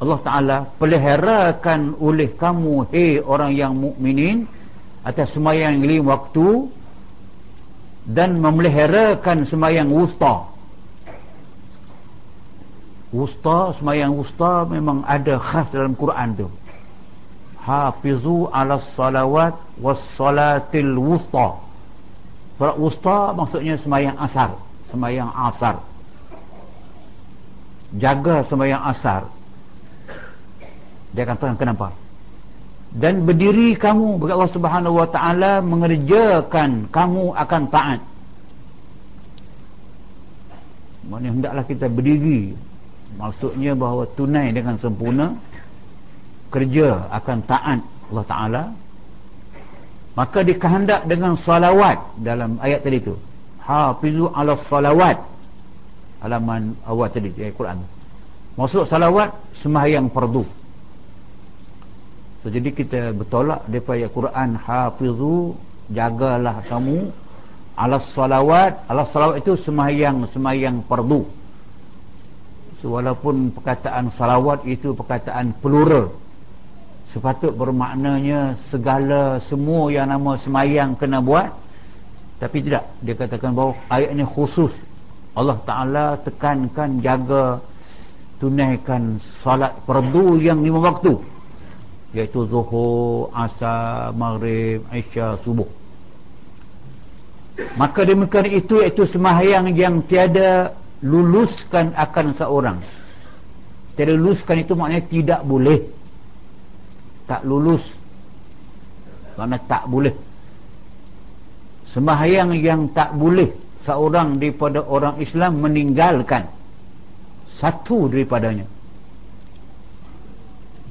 Allah Ta'ala peliharakan oleh kamu hei orang yang mukminin atas semayang lima waktu dan memeliharakan semayang wusta. Wusta semayang wusta memang ada khas dalam Quran tu. Hafizu ala salawat was salatil wusta. Salat wusta maksudnya semayang asar semayang asar. Jaga semayang asar. Dia kata kenapa dan berdiri kamu bagi Allah subhanahu wa ta'ala mengerjakan kamu akan taat. Maknanya hendaklah kita berdiri. Maksudnya bahawa tunai dengan sempurna kerja akan taat Allah ta'ala. Maka dikehendak dengan salawat dalam ayat tadi tu. Hafizu ala salawat. Halaman awal tadi ayat Quran. Maksud salawat sembahyang fardu so, jadi kita bertolak daripada ayat Quran hafizu jagalah kamu ala salawat. Ala salawat itu sembahyang sembahyang fardu so, walaupun perkataan salawat itu perkataan plural sepatut bermaknanya segala semua yang nama semayang kena buat tapi tidak. Dia katakan bahawa ayat ini khusus. Allah Ta'ala tekankan jaga tunaikan salat perdu yang lima waktu iaitu zuhur, asar, maghrib, isya, subuh. Maka demikian itu iaitu semahyang yang tiada luluskan akan seorang. Tiada luluskan itu maknanya tidak boleh. Tak lulus. Kerana tak boleh. Sembahyang yang tak boleh seorang daripada orang Islam meninggalkan satu daripadanya.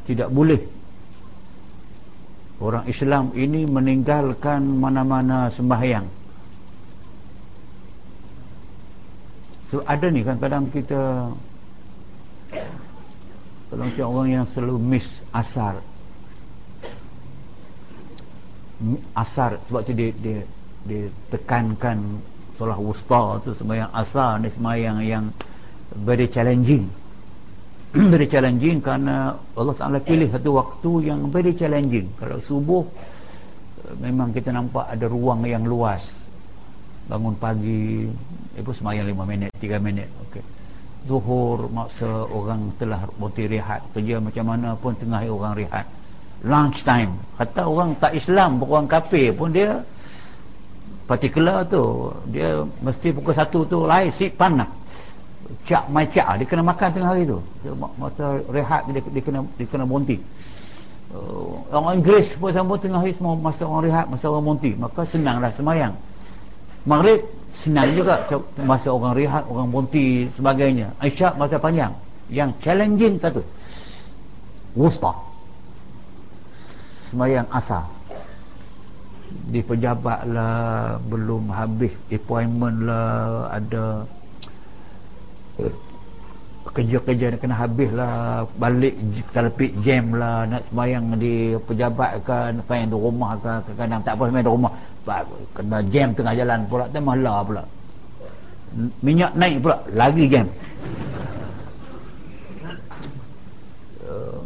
Tidak boleh orang Islam ini meninggalkan mana-mana sembahyang. So ada ni kan kadang kita kalau orang yang selalu miss asar. Asar sebab tu dia, dia ditekankan solah wusta tu sembahyang asar ni sembahyang yang very challenging very challenging kerana Allah Ta'ala pilih satu waktu yang very challenging. Kalau subuh memang kita nampak ada ruang yang luas. Bangun pagi itu sembahyang 5 minit 3 minit okay. zuhur maksa orang telah berhenti rehat kerja macam mana pun tengah orang rehat. Lunch time. Kata orang tak Islam orang kafir pun dia particular tu dia mesti pukul satu tu lain si panah cak mai cak dia kena makan tengah hari tu. Masa rehat dia, dia kena dia kena bonti uh, orang Inggeris pun sama tengah hari semua masa orang rehat masa orang bonti maka senanglah semayang. Maghrib senang juga. Masa orang rehat orang bonti sebagainya. Aisyah masa panjang. Yang challenging satu. Wusta. Semayang asar. Di pejabat lah belum habis appointment lah ada kerja-kerja nak kena habis lah. Balik telepik jam lah. Nak semayang di pejabat ke semayang di rumah ke kadang tak apa semayang di rumah. Kena jam tengah jalan pula tengah lah pula. Minyak naik pula lagi jam. Uh,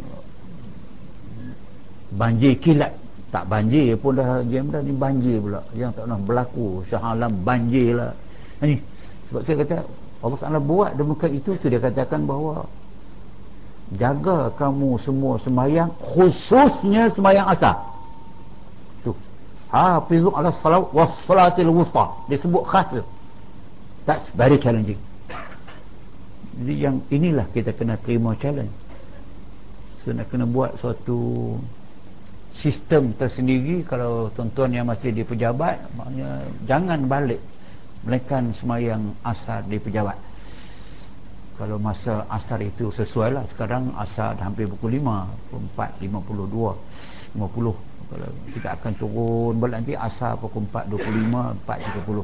banjir kilat. Tak banjir pun dah jam dah ni banjir pula. Yang tak pernah berlaku syahalam banjir lah. Ni sebab saya kata Allah Ta'ala buat demikian itu tu dia katakan bahawa jaga kamu semua semayang khususnya semayang asar. Tu. Hafizu ala salat wassalatil wusta. Disebut khas tu. That's very challenging. Jadi yang inilah kita kena terima challenge. So nak kena buat suatu sistem tersendiri kalau tuan-tuan yang masih di pejabat maknanya jangan balik melainkan semayang asar di pejabat. Kalau masa asar itu sesuai lah. Sekarang asar dah hampir pukul 5 4, 52 50 kalau kita akan turun balik nanti asar pukul 4, 25 4, 30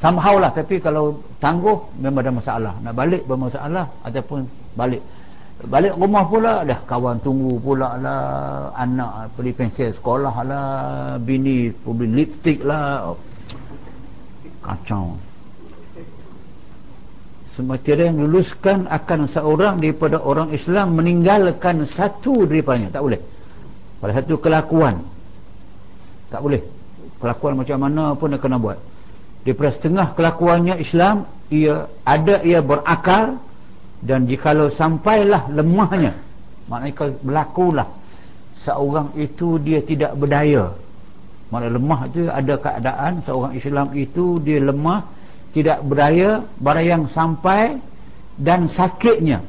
somehow lah. Tapi kalau tangguh memang ada masalah. Nak balik bermasalah ataupun balik. Balik rumah pula dah kawan tunggu pula lah. Anak beli pensel sekolah lah. Bini beli lipstick lah kacau. Semua yang luluskan akan seorang daripada orang Islam meninggalkan satu daripadanya. Tak boleh. Pada satu kelakuan. Tak boleh. Kelakuan macam mana pun dia kena buat. Daripada setengah kelakuannya Islam ia ada ia berakal dan jikalau sampailah lemahnya maknanya berlakulah. Seorang itu dia tidak berdaya mana lemah itu ada keadaan seorang Islam itu dia lemah tidak berdaya barang yang sampai dan sakitnya.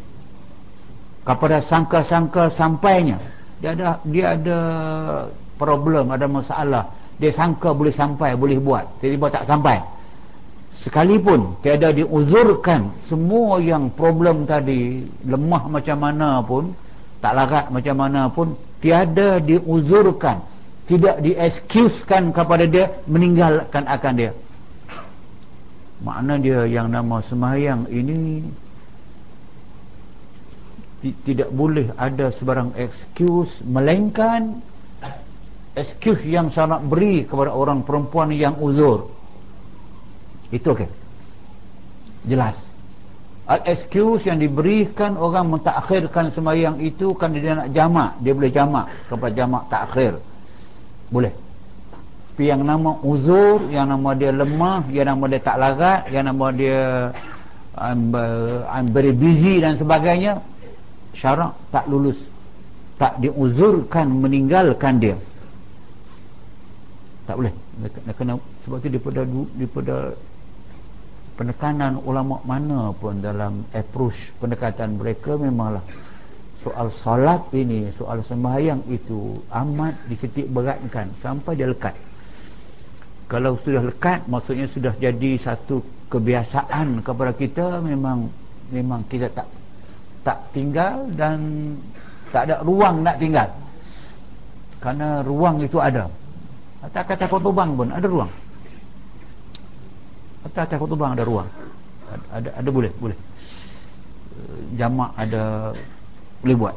Kepada sangka-sangka sampainya. Dia ada dia ada problem ada masalah. Dia sangka boleh sampai boleh buat. Tiba-tiba tak sampai. Sekalipun tiada diuzurkan semua yang problem tadi lemah macam mana pun tak larat macam mana pun tiada diuzurkan tidak diekskuskan kepada dia meninggalkan akan dia. Makna dia yang nama semayang ini tidak boleh ada sebarang excuse melainkan excuse yang sangat beri kepada orang perempuan yang uzur. Itu okey. Jelas. Excuse yang diberikan orang mentakhirkan semayang itu kan dia nak jamak. Dia boleh jamak. Kepada jamak takhir boleh. Tapi yang nama uzur yang nama dia lemah yang nama dia tak larat yang nama dia I'm, very busy dan sebagainya syarak tak lulus. Tak diuzurkan meninggalkan dia. Tak boleh. Nak kena sebab itu daripada daripada penekanan ulama mana pun dalam approach pendekatan mereka memanglah soal salat ini soal sembahyang itu amat diketik beratkan sampai dia lekat. Kalau sudah lekat maksudnya sudah jadi satu kebiasaan kepada kita memang memang kita tak tak tinggal dan tak ada ruang nak tinggal. Kerana ruang itu ada. Atas kata khutubang pun ada ruang. Atas kata khutubang ada ruang. Ada, ada, ada boleh boleh. Jamak ada boleh buat.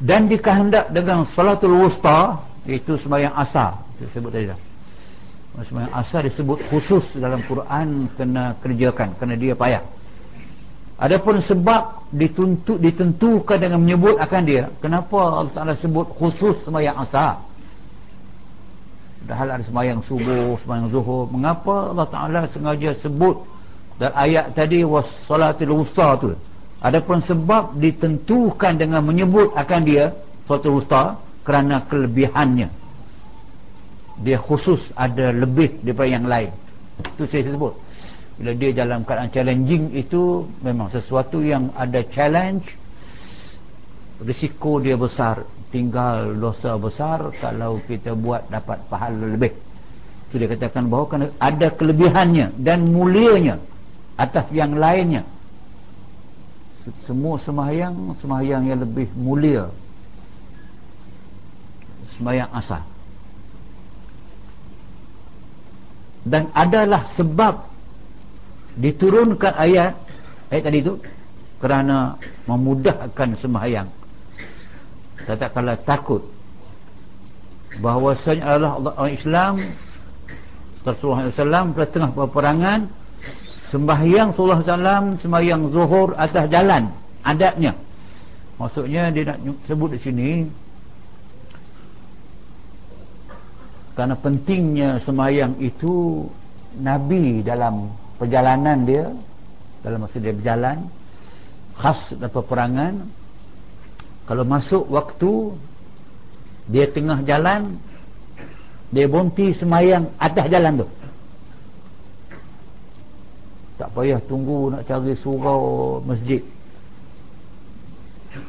Dan dikehendak dengan salatul wusta iaitu sembahyang asar itu sebut tadi dah. Sembahyang asar disebut khusus dalam Quran kena kerjakan kerana dia payah. Adapun sebab dituntut ditentukan dengan menyebut akan dia kenapa Allah Ta'ala sebut khusus sembahyang asar? Padahal ada sembahyang subuh sembahyang zuhur. Mengapa Allah Ta'ala sengaja sebut dan ayat tadi was salatul wusta tu Adapun sebab ditentukan dengan menyebut akan dia suatu usta kerana kelebihannya. Dia khusus ada lebih daripada yang lain. Itu saya sebut. Bila dia dalam keadaan challenging itu memang sesuatu yang ada challenge risiko dia besar tinggal dosa besar kalau kita buat dapat pahala lebih. Itu dia katakan bahawa ada kelebihannya dan mulianya atas yang lainnya semua sembahyang sembahyang yang lebih mulia. Sembahyang asal. Dan adalah sebab diturunkan ayat ayat tadi itu kerana memudahkan sembahyang tak kala takut bahawasanya adalah orang Islam Rasulullah SAW pada tengah peperangan sembahyang Rasulullah SAW sembahyang zuhur atas jalan adatnya maksudnya dia nak sebut di sini kerana pentingnya sembahyang itu Nabi dalam perjalanan dia dalam masa dia berjalan khas dalam peperangan. Kalau masuk waktu dia tengah jalan dia berhenti semayang atas jalan tu tak payah tunggu nak cari surau masjid.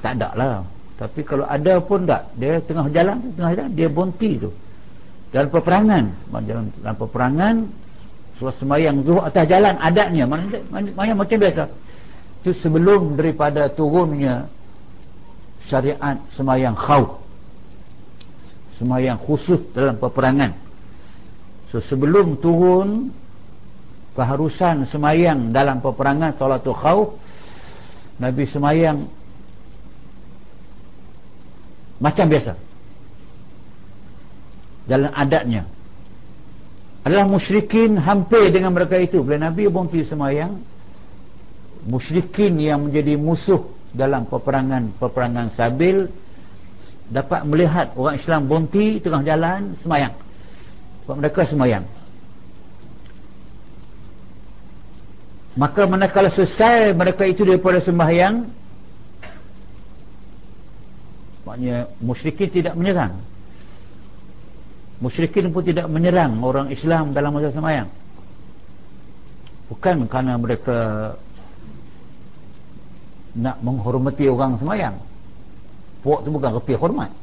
Tak ada lah. Tapi kalau ada pun tak. Dia tengah jalan tengah jalan dia berhenti tu. Dalam peperangan. Dalam, dalam peperangan surat semayang zuhur atas jalan adatnya. Mana, macam biasa. Itu sebelum daripada turunnya syariat semayang khawf. Semayang khusus dalam peperangan. So sebelum turun keharusan semayang dalam peperangan salatul khawf Nabi semayang macam biasa. Dalam adatnya. Adalah musyrikin hampir dengan mereka itu. Bila Nabi berhenti semayang musyrikin yang menjadi musuh dalam peperangan-peperangan sabil dapat melihat orang Islam bonti tengah jalan semayang. Sebab mereka semayang maka manakala selesai mereka itu daripada sembahyang maknanya musyrikin tidak menyerang. Musyrikin pun tidak menyerang orang Islam dalam masa sembahyang. Bukan kerana mereka nak menghormati orang sembahyang. Puak tu bukan reti hormat.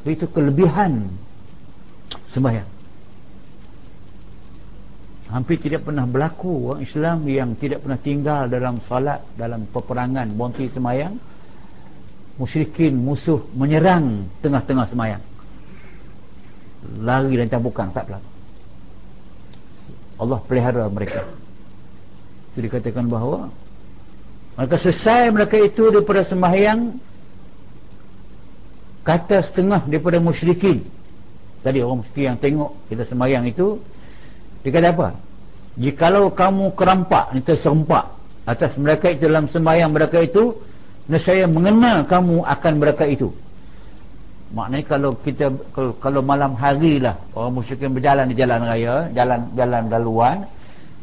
Tapi itu kelebihan sembahyang hampir tidak pernah berlaku orang Islam yang tidak pernah tinggal dalam salat dalam peperangan bonti sembahyang musyrikin musuh menyerang tengah-tengah sembahyang lari dan cabukang tak berlaku. Allah pelihara mereka. Itu dikatakan bahawa Maka selesai mereka itu daripada sembahyang kata setengah daripada musyrikin. Tadi orang musyrik yang tengok kita sembahyang itu dia kata apa? Jikalau kamu kerampak terserempak atas mereka itu dalam sembahyang mereka itu nescaya mengenal kamu akan mereka itu. Maknanya kalau kita kalau, kalau malam hari lah orang musyrikin berjalan di jalan raya, jalan jalan laluan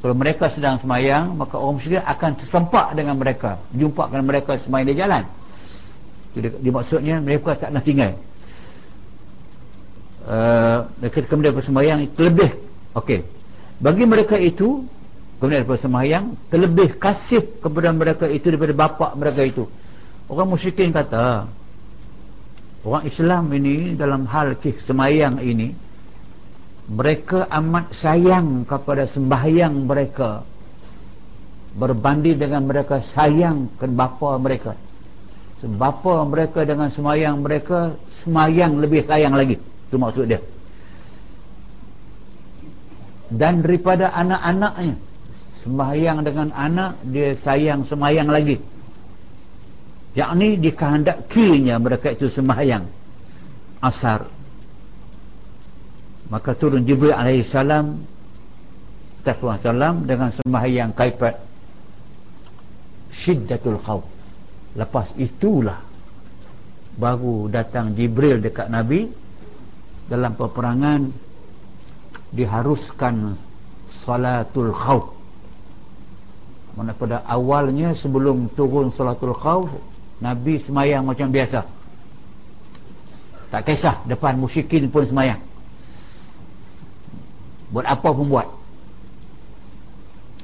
kalau mereka sedang semayang maka orang musyrik akan tersempak dengan mereka jumpa dengan mereka semayang di jalan jadi dimaksudnya mereka tak nak tinggal uh, ketika mereka semayang terlebih ok bagi mereka itu kemudian daripada semayang terlebih kasih kepada mereka itu daripada bapa mereka itu. Orang musyrikin kata orang Islam ini dalam hal kih semayang ini mereka amat sayang kepada sembahyang mereka berbanding dengan mereka sayang ke bapa mereka. Bapa mereka dengan sembahyang mereka sembahyang lebih sayang lagi. Itu maksud dia dan daripada anak-anaknya. Sembahyang dengan anak dia sayang sembahyang lagi. Yakni dikehendakinya mereka itu sembahyang. Asar. Maka turun Jibril alaihi salam salam dengan sembahyang kaipat syiddatul khawf. Lepas itulah baru datang Jibril dekat Nabi dalam peperangan diharuskan salatul khawf. Mana pada awalnya sebelum turun salatul khawf Nabi semayang macam biasa. Tak kisah depan musyikin pun semayang. Buat apa pun buat.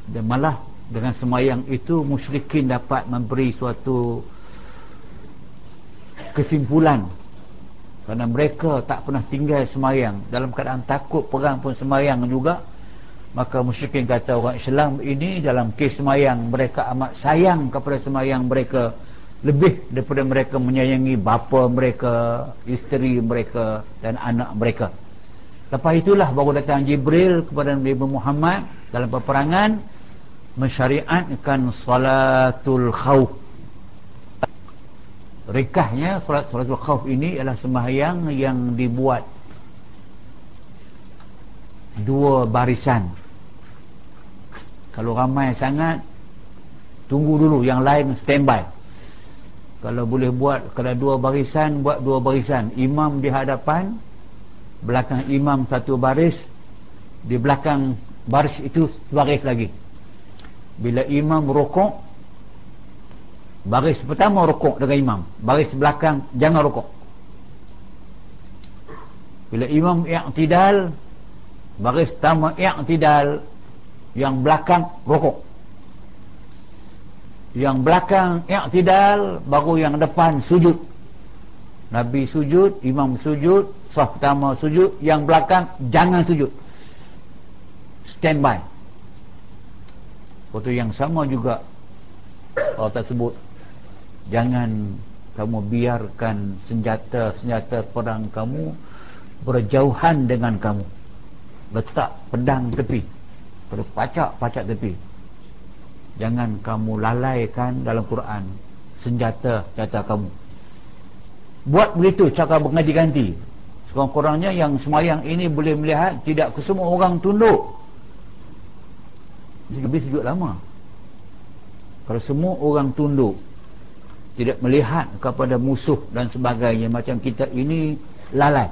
Dan malah dengan semayang itu musyrikin dapat memberi suatu kesimpulan kerana mereka tak pernah tinggal semayang. Dalam keadaan takut perang pun semayang juga maka musyrikin kata orang Islam ini dalam kes semayang mereka amat sayang kepada semayang mereka. Lebih daripada mereka menyayangi bapa mereka isteri mereka dan anak mereka. Lepas itulah baru datang Jibril kepada Nabi Muhammad dalam peperangan mensyariatkan salatul khawf rikahnya salat salatul khawf ini ialah sembahyang yang dibuat dua barisan. Kalau ramai sangat tunggu dulu yang lain standby. Kalau boleh buat kalau dua barisan buat dua barisan. Imam di hadapan belakang imam satu baris di belakang baris itu baris lagi. Bila imam rokok baris pertama rokok dengan imam. Baris belakang jangan rokok bila imam i'tidal baris pertama i'tidal yang belakang rokok yang belakang i'tidal baru yang depan sujud. Nabi sujud imam sujud sah pertama sujud yang belakang jangan sujud. Standby waktu yang sama juga Allah tersebut jangan kamu biarkan senjata-senjata perang kamu berjauhan dengan kamu. Letak pedang tepi pacak-pacak tepi. Jangan kamu lalaikan dalam Quran senjata-senjata kamu. Buat begitu cara berganti-ganti. Sekurang-kurangnya yang semayang ini boleh melihat tidak kesemua orang tunduk. Lebih sujud lama. Kalau semua orang tunduk tidak melihat kepada musuh dan sebagainya. Macam kita ini lalai.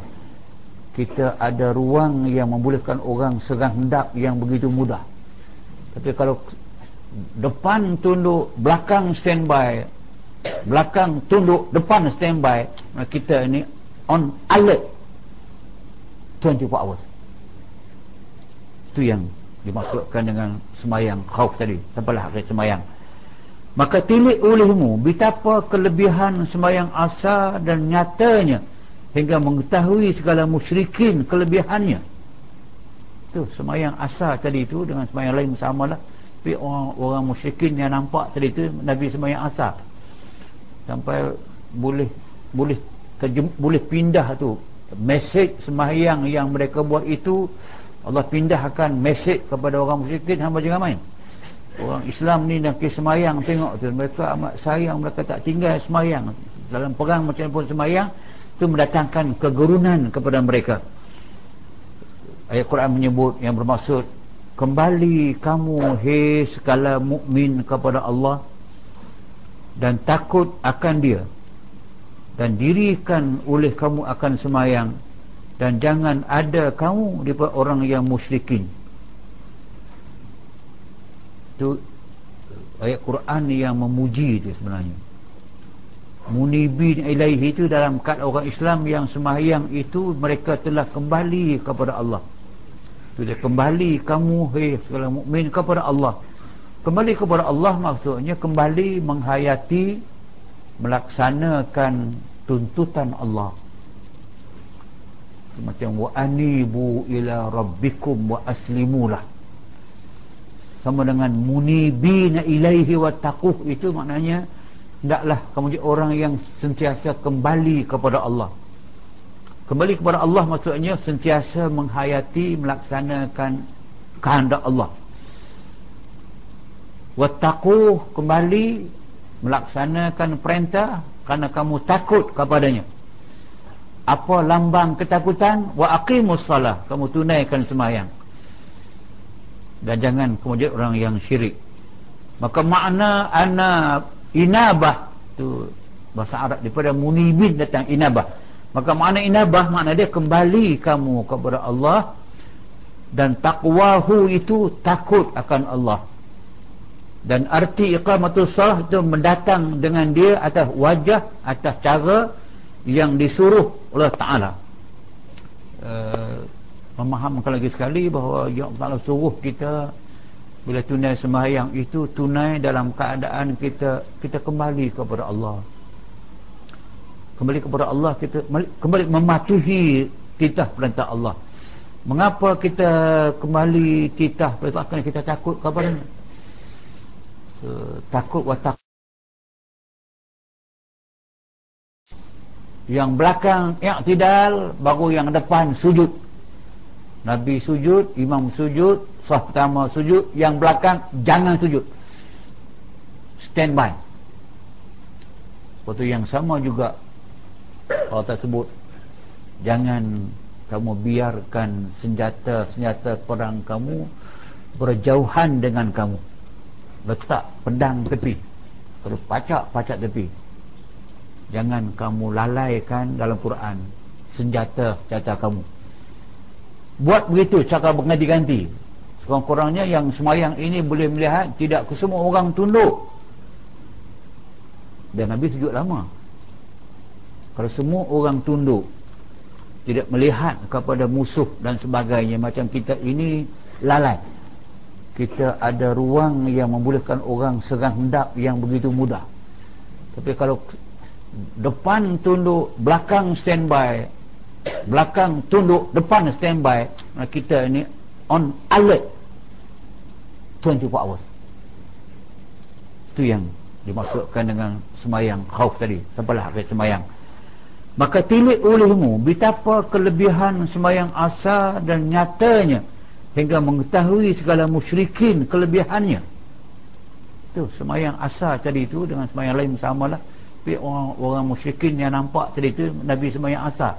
Kita ada ruang yang membolehkan orang serang hendak yang begitu mudah. Tapi kalau depan tunduk belakang standby belakang tunduk depan standby kita ini on alert 24 hours. Itu yang dimaksudkan dengan semayang khauf tadi. Sampailah hari semayang maka tilik olehmu betapa kelebihan semayang asar dan nyatanya hingga mengetahui segala musyrikin kelebihannya. Tu semayang asar tadi itu dengan semayang lain sama lah tapi orang, orang musyrikin yang nampak tadi tu Nabi semayang asar sampai boleh boleh kejem, boleh pindah tu. Mesej semayang yang mereka buat itu Allah pindahkan mesej kepada orang musyrikin hamba jangan main orang Islam ni nak semayang tengok tu. Mereka amat sayang mereka tak tinggal semayang. Dalam perang macam pun semayang tu mendatangkan kegurunan kepada mereka. Ayat Quran menyebut yang bermaksud kembali kamu hei sekala mukmin kepada Allah dan takut akan dia dan dirikan oleh kamu akan semayang dan jangan ada kamu di orang yang musyrikin itu ayat Quran yang memuji itu sebenarnya. Munibin ilaihi itu dalam kat orang Islam yang semayang itu mereka telah kembali kepada Allah. Bila kembali kamu hei segala mukmin kepada Allah. Kembali kepada Allah maksudnya kembali menghayati melaksanakan tuntutan Allah. Macam wa anibu ila rabbikum wa aslimulah sama dengan munibina ilaihi wa taquh. Itu maknanya hendaklah kamu jadi orang yang sentiasa kembali kepada Allah. Kembali kepada Allah maksudnya sentiasa menghayati melaksanakan kehendak Allah. Wattaqu kembali melaksanakan perintah kerana kamu takut kepadanya. Apa lambang ketakutan? Wa aqimus salah. Kamu tunaikan sembahyang dan jangan jadi orang yang syirik. Maka makna ana inabah. Tu bahasa Arab daripada munibin datang inabah. Maka makna inabah makna dia kembali kamu kepada Allah. Dan takwahu itu takut akan Allah. Dan arti iqamatul salah itu mendatang dengan dia atas wajah atas cara yang disuruh oleh Ta'ala. Uh, memahamkan lagi sekali bahawa yang Allah suruh kita bila tunai sembahyang itu tunai dalam keadaan kita kita kembali kepada Allah. Kembali kepada Allah kita kembali mematuhi titah perintah Allah. Mengapa kita kembali titah perintah? Kerana kita takut kepada uh, takut watak yang belakang i'tidal baru yang depan sujud Nabi sujud, imam sujud, sah pertama sujud yang belakang jangan sujud. Stand by. Waktu yang sama juga Allah tersebut. Jangan kamu biarkan senjata-senjata perang kamu berjauhan dengan kamu. Letak pedang tepi. Terus pacak-pacak tepi. Jangan kamu lalaikan dalam Quran senjata-senjata kamu buat begitu cara berganti-ganti sekurang-kurangnya yang semayang ini boleh melihat tidak semua orang tunduk. Dan Nabi sujud lama. Kalau semua orang tunduk tidak melihat kepada musuh dan sebagainya macam kita ini lalai kita ada ruang yang membolehkan orang serang hendak yang begitu mudah. Tapi kalau depan tunduk belakang standby belakang tunduk depan standby kita ini on alert 24 hours. Itu yang dimaksudkan dengan semayang khauf tadi. Sampailah habis semayang. Maka tilik olehmu betapa kelebihan semayang asal dan nyatanya hingga mengetahui segala musyrikin kelebihannya. Tu semayang asal tadi tu dengan semayang lain sama lah tapi orang, orang musyrikin yang nampak tadi tu Nabi semayang asal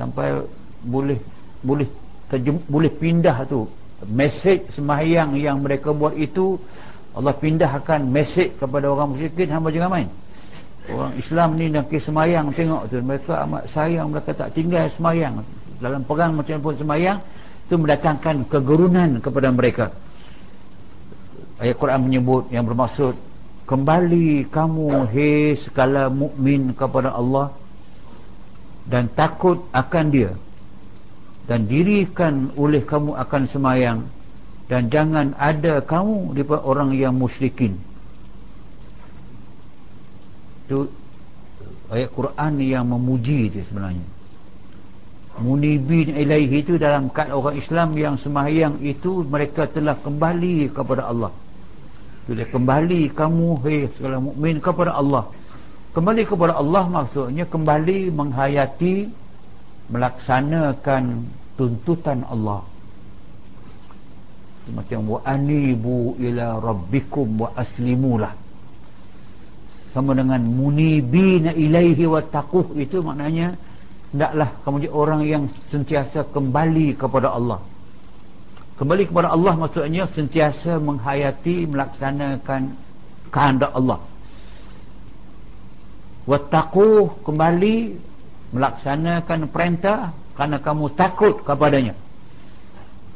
sampai boleh boleh terjem, boleh pindah tu. Mesej semayang yang mereka buat itu Allah pindahkan mesej kepada orang musyrikin hamba jangan main. Orang Islam ni nak semayang tengok tu. Mereka amat sayang mereka tak tinggal semayang. Dalam perang macam pun semayang itu mendatangkan kegerunan kepada mereka. Ayat Quran menyebut yang bermaksud kembali kamu hei sekala mukmin kepada Allah dan takut akan dia. Dan dirikan oleh kamu akan semayang. Dan jangan ada kamu di orang yang musyrikin. Itu ayat Quran yang memuji itu sebenarnya. Munibin ilaihi itu dalam kat orang Islam yang semahyang itu mereka telah kembali kepada Allah. Sudah kembali kamu hei segala mukmin kepada Allah kembali kepada Allah maksudnya kembali menghayati melaksanakan tuntutan Allah. Macam wa anibu ila rabbikum wa aslimulah. Sama dengan munibina ilaihi wa taquh. Itu maknanya hendaklah kamu jadi orang yang sentiasa kembali kepada Allah. Kembali kepada Allah maksudnya sentiasa menghayati melaksanakan kehendak Allah wa taquh kembali melaksanakan perintah kerana kamu takut kepadanya.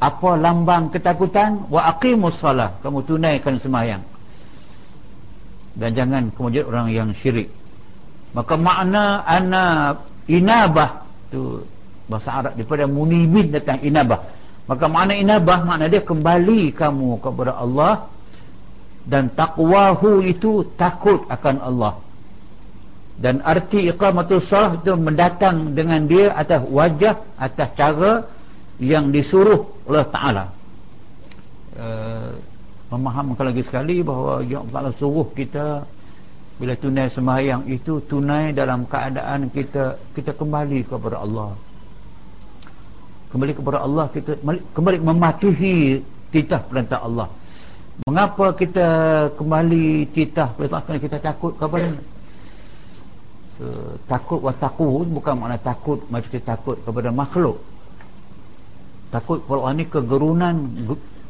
Apa lambang ketakutan? Wa aqimus salah kamu tunaikan sembahyang dan jangan kemudian orang yang syirik. Maka makna ana inabah tu bahasa Arab daripada munibin datang inabah. Maka makna inabah makna dia kembali kamu kepada Allah. Dan takwahu itu takut akan Allah dan arti iqamatul salah itu mendatang dengan dia atas wajah atas cara yang disuruh oleh Ta'ala. Uh, memahamkan lagi sekali bahawa yang Allah suruh kita bila tunai sembahyang itu tunai dalam keadaan kita kita kembali kepada Allah. Kembali kepada Allah kita kembali mematuhi titah perintah Allah. Mengapa kita kembali titah? Perintah Allah kita takut kepada so, takut wa takut bukan makna takut macam kita takut kepada makhluk. Takut kalau ini kegerunan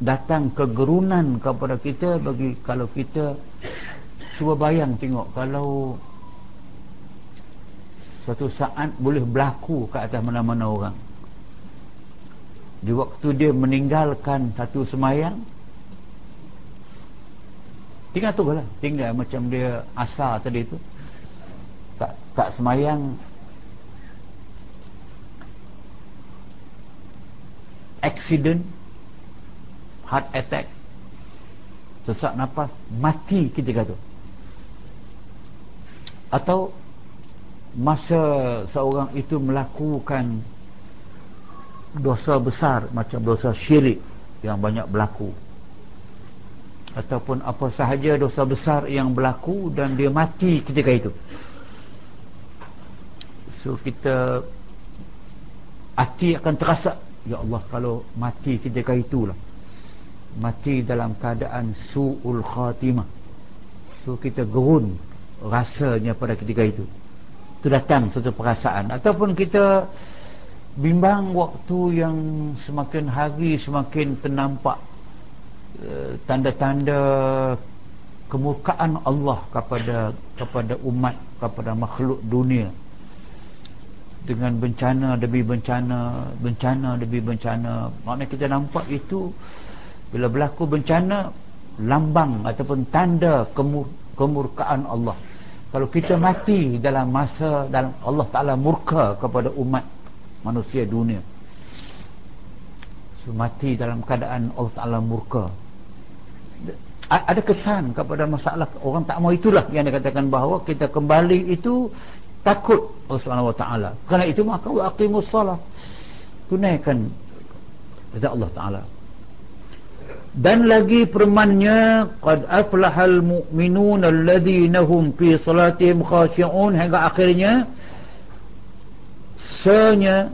datang kegerunan kepada kita bagi kalau kita cuba bayang tengok kalau suatu saat boleh berlaku ke atas mana-mana orang. Di waktu dia meninggalkan satu semayang tinggal tu lah tinggal macam dia asal tadi tu tak, semayang. Accident heart attack. Sesak nafas mati ketika tu atau masa seorang itu melakukan dosa besar macam dosa syirik yang banyak berlaku. Ataupun apa sahaja dosa besar yang berlaku dan dia mati ketika itu so kita hati akan terasa Ya Allah kalau mati ketika itulah. Mati dalam keadaan su'ul khatimah. So kita gerun rasanya pada ketika itu. Itu datang satu perasaan. Ataupun kita bimbang waktu yang semakin hari semakin ternampak uh, tanda-tanda kemurkaan Allah kepada kepada umat kepada makhluk dunia dengan bencana demi bencana bencana demi bencana. Maknanya kita nampak itu bila berlaku bencana lambang ataupun tanda kemur, kemurkaan Allah. Kalau kita mati dalam masa dalam Allah Ta'ala murka kepada umat manusia dunia so, mati dalam keadaan Allah Ta'ala murka. Ada kesan kepada masalah orang tak mau itulah yang dikatakan bahawa kita kembali itu takut Allah Subhanahu Wa Taala. Kerana itu maka wa aqimus salat. Tunaikan kepada Allah Taala. Dan lagi permannya qad aflahal mu'minun alladhina hum fi salatihim khashi'un hingga akhirnya senya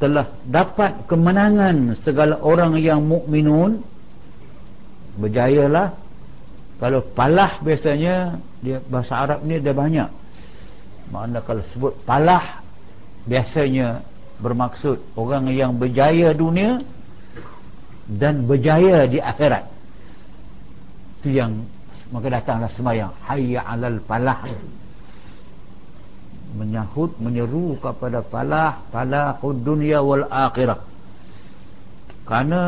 telah dapat kemenangan segala orang yang mukminun berjayalah kalau palah biasanya dia bahasa Arab ni dia banyak makna kalau sebut palah biasanya bermaksud orang yang berjaya dunia dan berjaya di akhirat. Itu yang maka datanglah semayang hayya alal palah menyahut menyeru kepada palah palah dunia wal akhirah. Kerana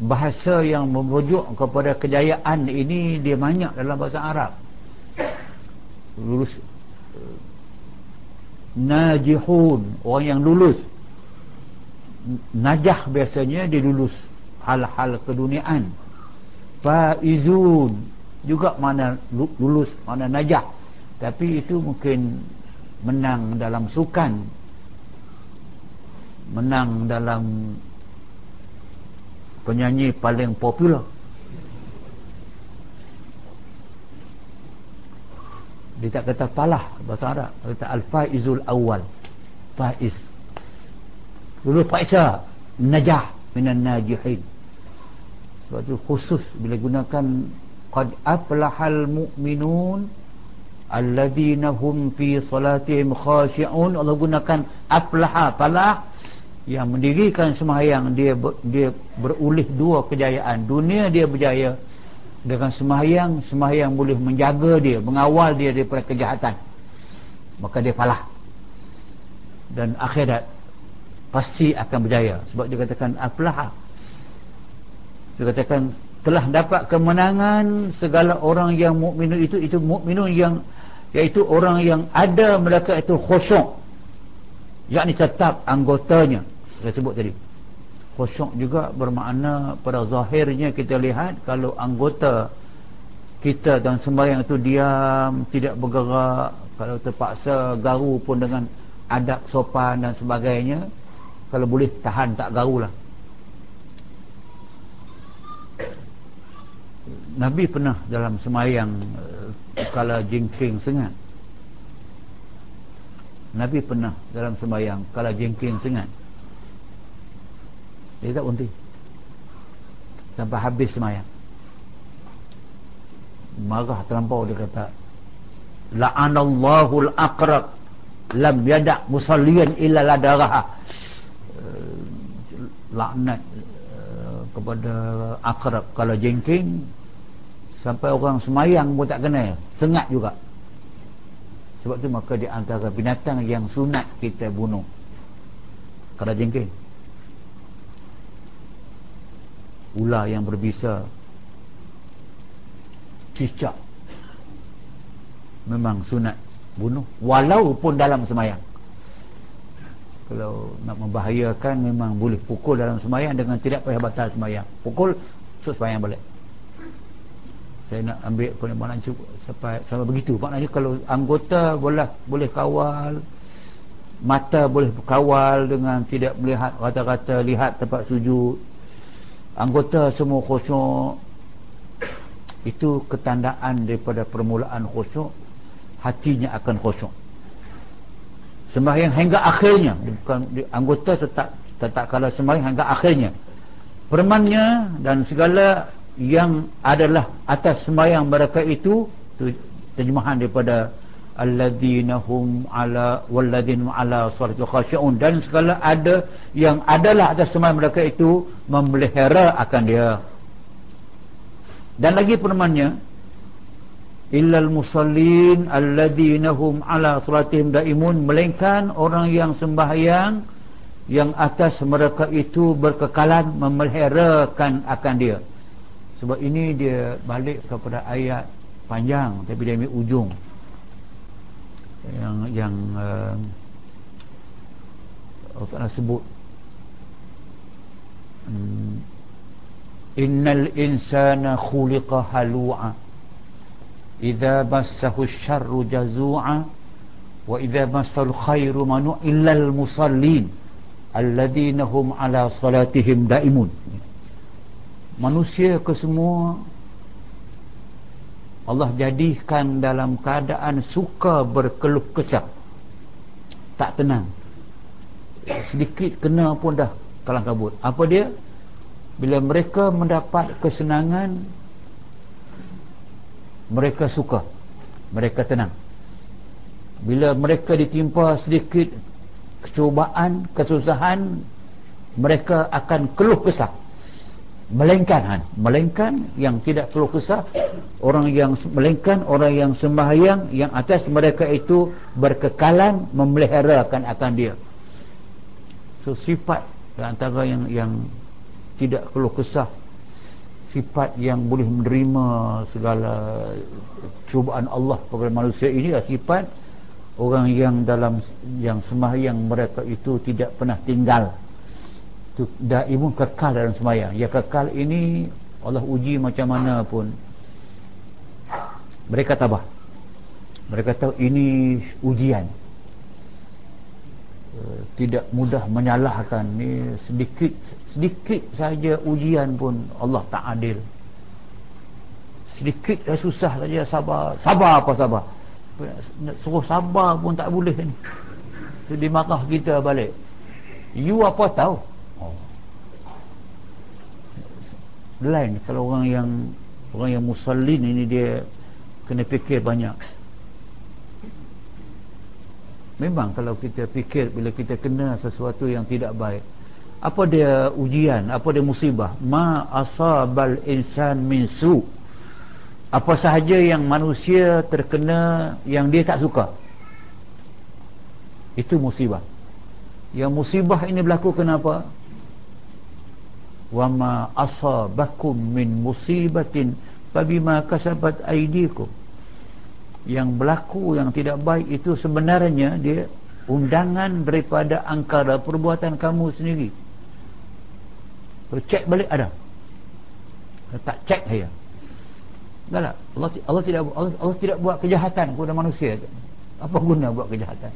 bahasa yang merujuk kepada kejayaan ini dia banyak dalam bahasa Arab. Lulus najihun orang yang lulus. Najah biasanya dia lulus hal-hal keduniaan. Faizun juga mana lulus mana najah. Tapi itu mungkin menang dalam sukan. Menang dalam penyanyi paling popular dia tak kata palah bahasa Arab. Dia kata al-faizul awal faiz. Dulu faizah najah minan najihin. Sebab itu khusus bila gunakan qad aflahal mu'minun alladhina hum fi salatihim khashi'un. Allah gunakan aflaha palah yang mendirikan sembahyang. Dia dia berulih dua kejayaan. Dunia dia berjaya dengan sembahyang sembahyang boleh menjaga dia mengawal dia daripada kejahatan. Maka dia falah. Dan akhirat pasti akan berjaya. Sebab dia katakan aflah. Dia katakan telah dapat kemenangan segala orang yang mukmin itu itu mukminun yang iaitu orang yang ada mereka itu khusyuk. Yakni tetap anggotanya. Saya sebut tadi khusyuk juga bermakna pada zahirnya kita lihat kalau anggota kita dan sembahyang itu diam tidak bergerak kalau terpaksa garu pun dengan adab sopan dan sebagainya kalau boleh tahan tak garu lah Nabi pernah dalam semayang uh, kala jengking sengat. Nabi pernah dalam semayang kala jengking sengat dia tak berhenti. Sampai habis semayang. Marah terlampau dia kata la'anallahu al-aqrab. Lam yada' musallian illa ladaraha uh, laknat uh, kepada akrab kalau jengking sampai orang semayang pun tak kenal. Sengat juga. Sebab tu maka di antara binatang yang sunat kita bunuh. Kalau jengking ular yang berbisa. Cicak. Memang sunat bunuh. Walaupun dalam semayang. Kalau nak membahayakan memang boleh pukul dalam semayang dengan tidak payah batal semayang. Pukul so semayang balik. Saya nak ambil cukup sampai sampai begitu. Maknanya kalau anggota boleh boleh kawal mata boleh kawal dengan tidak melihat rata-rata lihat tempat sujud anggota semua khusyuk itu ketandaan daripada permulaan khusyuk hatinya akan khusyuk. Sembahyang hingga akhirnya bukan anggota tetap tetap kalau sembahyang hingga akhirnya. Permannya dan segala yang adalah atas sembahyang mereka itu tu terjemahan daripada alladzina hum ala walladzina ala salatu khashi'un. Dan segala ada yang adalah atas sembahyang mereka itu memelihara akan dia. Dan lagi permannya illal musallin alladzina hum ala salatihim daimun. Melainkan orang yang sembahyang yang atas mereka itu berkekalan memeliharakan akan dia. Sebab ini dia balik kepada ayat panjang tapi dia ambil ujung yang yang uh, Allah Ta'ala sebut. Hmm, innal insana khuliqa halu'a. Idza massahu syarru jazu'a wa idza massal khairu manu illal musallin alladhina hum ala salatihim daimun. Manusia ke semua Allah jadikan dalam keadaan suka berkeluh kesah. Tak tenang. Sedikit kena pun dah kalang kabut. Apa dia? Bila mereka mendapat kesenangan mereka suka. Mereka tenang. Bila mereka ditimpa sedikit kecubaan, kesusahan mereka akan keluh kesah melengkan han. melengkan yang tidak keluh kesah orang yang melengkan orang yang sembahyang yang atas mereka itu berkekalan memeliharakan akan dia so sifat antara yang yang tidak keluh kesah sifat yang boleh menerima segala cubaan Allah kepada manusia ini adalah sifat orang yang dalam yang sembahyang mereka itu tidak pernah tinggal itu daimun kekal dalam sembahyang. Ya kekal ini Allah uji macam mana pun. Mereka tabah. Mereka tahu ini ujian. Eh, tidak mudah menyalahkan. Ni sedikit sedikit saja ujian pun Allah tak adil. Sedikit susah saja sabar. Sabar apa sabar? Suruh sabar pun tak boleh ni. So dimarah kita balik. You apa tahu oh. Lain kalau orang yang orang yang musallin ini dia kena fikir banyak. Memang kalau kita fikir bila kita kena sesuatu yang tidak baik apa dia ujian? Apa dia musibah? Ma asabal insan min su' apa sahaja yang manusia terkena yang dia tak suka. Itu musibah. Yang musibah ini berlaku kenapa ma asabakum min musibatin fabima kasabat aydikum yang berlaku yang tidak baik itu sebenarnya dia undangan daripada angkara perbuatan kamu sendiri. Cek balik ada. Tak cek saya tak tak Allah, Allah tidak Allah, Allah tidak buat kejahatan kepada manusia. Apa guna buat kejahatan?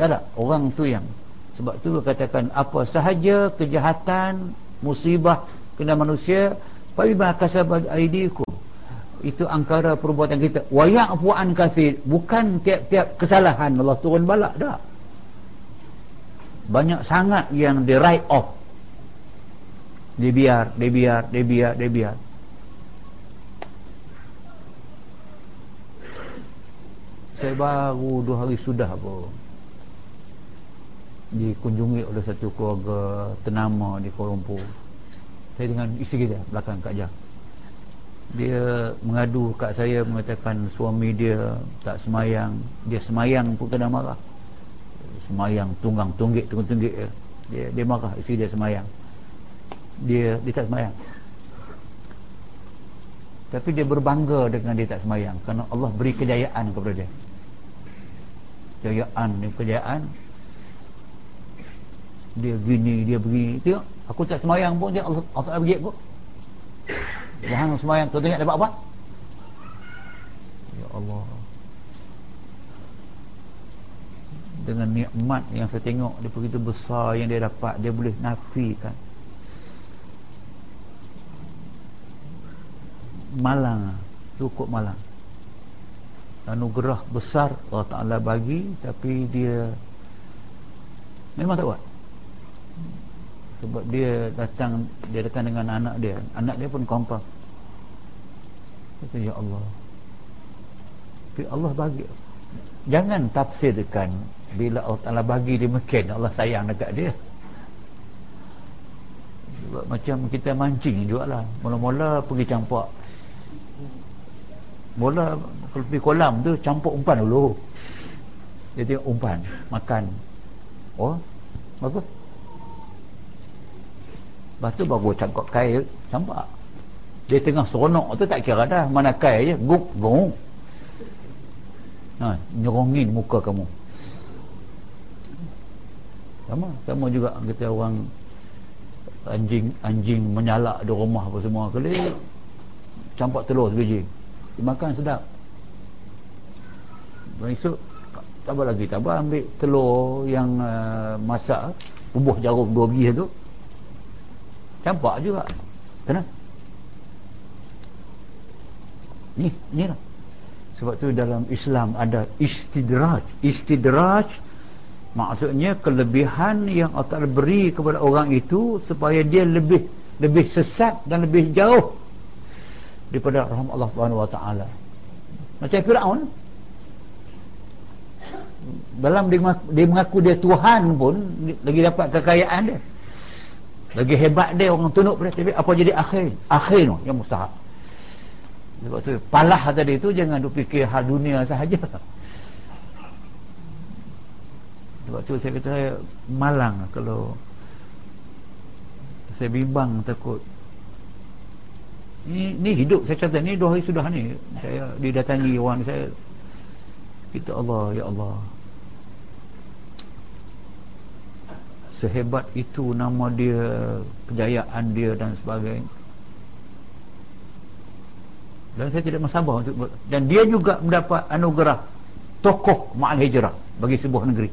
Tak tak orang tu yang sebab tu katakan apa sahaja kejahatan musibah kena manusia fabima kasabat aidikum itu angkara perbuatan kita. Wa ya'fu an kathir. Bukan tiap-tiap kesalahan. Allah turun balak dah. Banyak sangat yang di write off. Dia biar dia biar dia biar dia biar. Saya baru dua hari sudah apa dikunjungi oleh satu keluarga tenama di Kuala Lumpur. Saya dengan isteri dia belakang Kak Jah. Dia mengadu kat saya mengatakan suami dia tak semayang. Dia semayang pun kena marah. Semayang tunggang tunggik tunggang tunggik dia, dia marah isteri dia semayang. Dia, dia tak semayang. Tapi dia berbangga dengan dia tak semayang kerana Allah beri kejayaan kepada dia. Kejayaan kejayaan dia gini dia begini. Tengok aku tak semayang pun dia Allah, Allah bagi aku. Jangan semayang. Kau tengok dapat apa? Ya Allah. Dengan nikmat yang saya tengok dia begitu besar yang dia dapat dia boleh nafikan. Malang cukup malang. Anugerah besar Allah Ta'ala bagi tapi dia memang tak buat sebab dia datang dia datang dengan anak dia. Anak dia pun kompak. Kata ya Allah. Tapi Allah bagi jangan tafsirkan bila Allah Ta'ala bagi dia mungkin Allah sayang dekat dia. Sebab macam kita mancing juga lah. Mula-mula pergi campak. Mula kalau pergi kolam tu campur umpan dulu. Dia tengok umpan makan. Oh bagus lepas tu baru cangkok kail campak dia tengah seronok tu tak kira dah. Mana kail je? Guk guk ha, nyerongin muka kamu. Sama sama juga kita orang anjing anjing menyalak di rumah apa semua kali campak telur sebiji. Dimakan sedap. Esok tak apa lagi apa ambil telur yang uh, masak bubuh jarum dua biji tu campak juga. Kenapa ni ni lah. Sebab tu dalam Islam ada istidraj. Istidraj maksudnya kelebihan yang Allah beri kepada orang itu supaya dia lebih lebih sesat dan lebih jauh daripada rahmat Allah Subhanahu wa taala. Macam Firaun. Dalam dia dia mengaku dia Tuhan pun lagi dapat kekayaan dia lagi hebat dia orang tunduk pada tapi apa jadi akhir? Akhir tu yang mustahak. Sebab tu palah tadi tu jangan duk fikir hal dunia sahaja. Sebab tu saya kata malang kalau saya bimbang takut. Ni, ni hidup saya kata ni dua hari sudah ni saya didatangi orang saya kita Allah ya Allah sehebat itu nama dia kejayaan dia dan sebagainya. Dan saya tidak masabar untuk dan dia juga mendapat anugerah tokoh ma'al hijrah bagi sebuah negeri.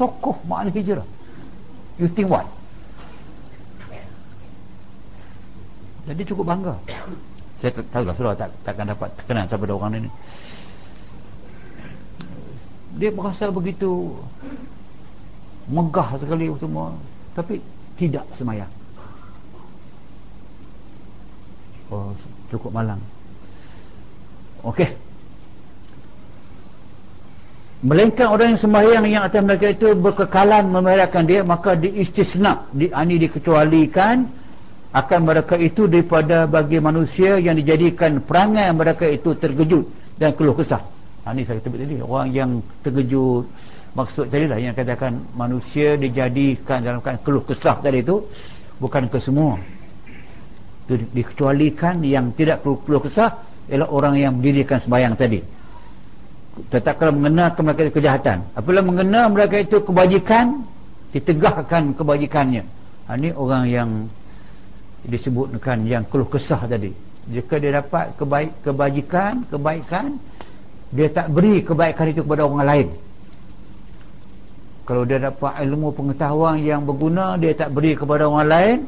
Tokoh makna hijrah. You think what? Jadi cukup bangga. Saya tahu lah sudah tak, takkan dapat terkenal sampai orang ini. Dia berasa begitu megah sekali semua. Tapi tidak semayang. Oh cukup malang okey. Melainkan orang yang sembahyang yang atas mereka itu berkekalan memerahkan dia maka diistisna di, ini dikecualikan akan mereka itu daripada bagi manusia yang dijadikan perangai mereka itu terkejut dan keluh kesah. Ha, ini saya kata tadi. Orang yang terkejut maksud tadi lah yang katakan manusia dijadikan dalam keluh kesah tadi itu bukan ke semua. Itu dikecualikan yang tidak keluh, kesah ialah orang yang mendirikan sembahyang tadi. Tetap kalau mengenalkan mereka itu kejahatan. Apabila mengenal mereka itu kebajikan ditegahkan kebajikannya. Ha, ini orang yang disebutkan yang keluh kesah tadi. Jika dia dapat kebaik, kebajikan kebaikan dia tak beri kebaikan itu kepada orang lain kalau dia dapat ilmu pengetahuan yang berguna dia tak beri kepada orang lain.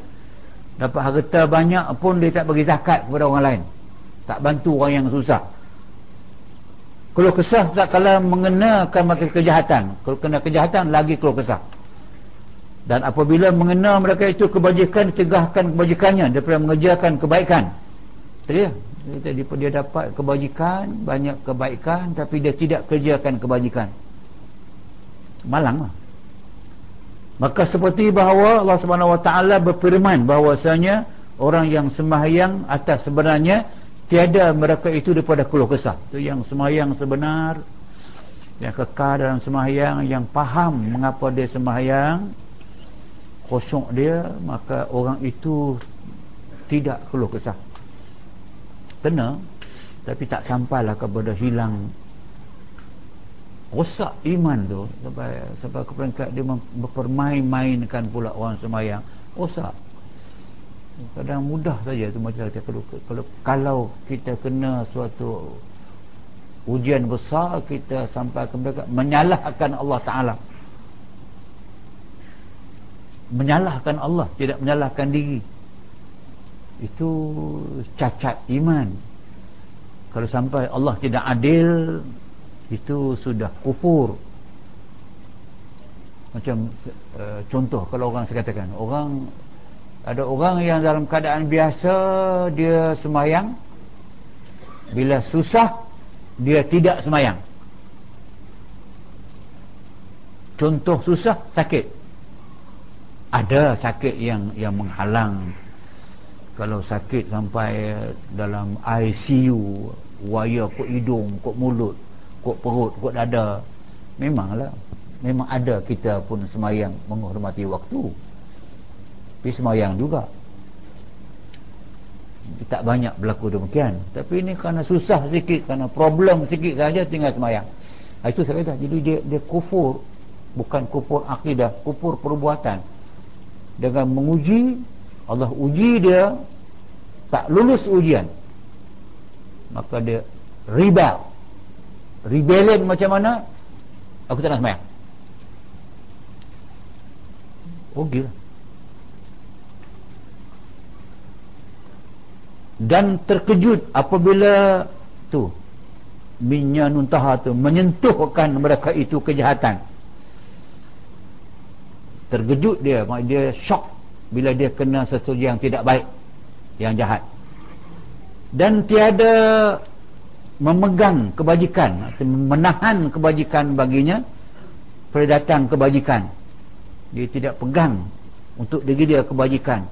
Dapat harta banyak pun dia tak bagi zakat kepada orang lain. Tak bantu orang yang susah. Kalau kesah tak kala mengenakan makin kejahatan. Kalau kena kejahatan lagi kalau kesah. Dan apabila mengenal mereka itu kebajikan tegahkan kebajikannya. Daripada mengerjakan kebaikan. Tadi dia, dia dapat kebajikan banyak kebaikan tapi dia tidak kerjakan kebajikan malang lah. Maka seperti bahawa Allah Subhanahu Wa Taala berfirman bahawasanya orang yang sembahyang atas sebenarnya tiada mereka itu daripada keluh kesah. Itu yang semayang sebenar yang kekal dalam semayang yang faham mengapa dia semayang kosong dia maka orang itu tidak keluh kesah. Kena tapi tak sampailah kepada hilang rosak iman tu sampai sampai ke peringkat dia mempermain-mainkan pula orang semayang. Rosak. Kadang mudah saja tu macam kita kalau, kalau kalau kita kena suatu ujian besar kita sampai ke mereka menyalahkan Allah Taala. Menyalahkan Allah tidak menyalahkan diri. Itu cacat iman. Kalau sampai Allah tidak adil itu sudah kufur. Macam uh, contoh kalau orang saya katakan orang ada orang yang dalam keadaan biasa dia semayang bila susah dia tidak semayang. Contoh susah sakit. Ada sakit yang yang menghalang. Kalau sakit sampai dalam ICU wire kot hidung kot mulut kot perut kot dada. Memanglah memang ada kita pun semayang menghormati waktu. Tapi semayang juga. Tak banyak berlaku demikian. Tapi ini kerana susah sikit kerana problem sikit saja tinggal semayang. Itu saya kata. Jadi dia, dia kufur. Bukan kufur akidah kufur perbuatan. Dengan menguji Allah uji dia tak lulus ujian maka dia rebel rebellion macam mana? Aku tak nak semayang oh gila. Dan terkejut apabila tu minyak nuntaha tu menyentuhkan mereka itu kejahatan. Terkejut dia dia shock bila dia kena sesuatu yang tidak baik yang jahat. Dan tiada memegang kebajikan menahan kebajikan baginya pada datang kebajikan. Dia tidak pegang untuk diri dia kebajikan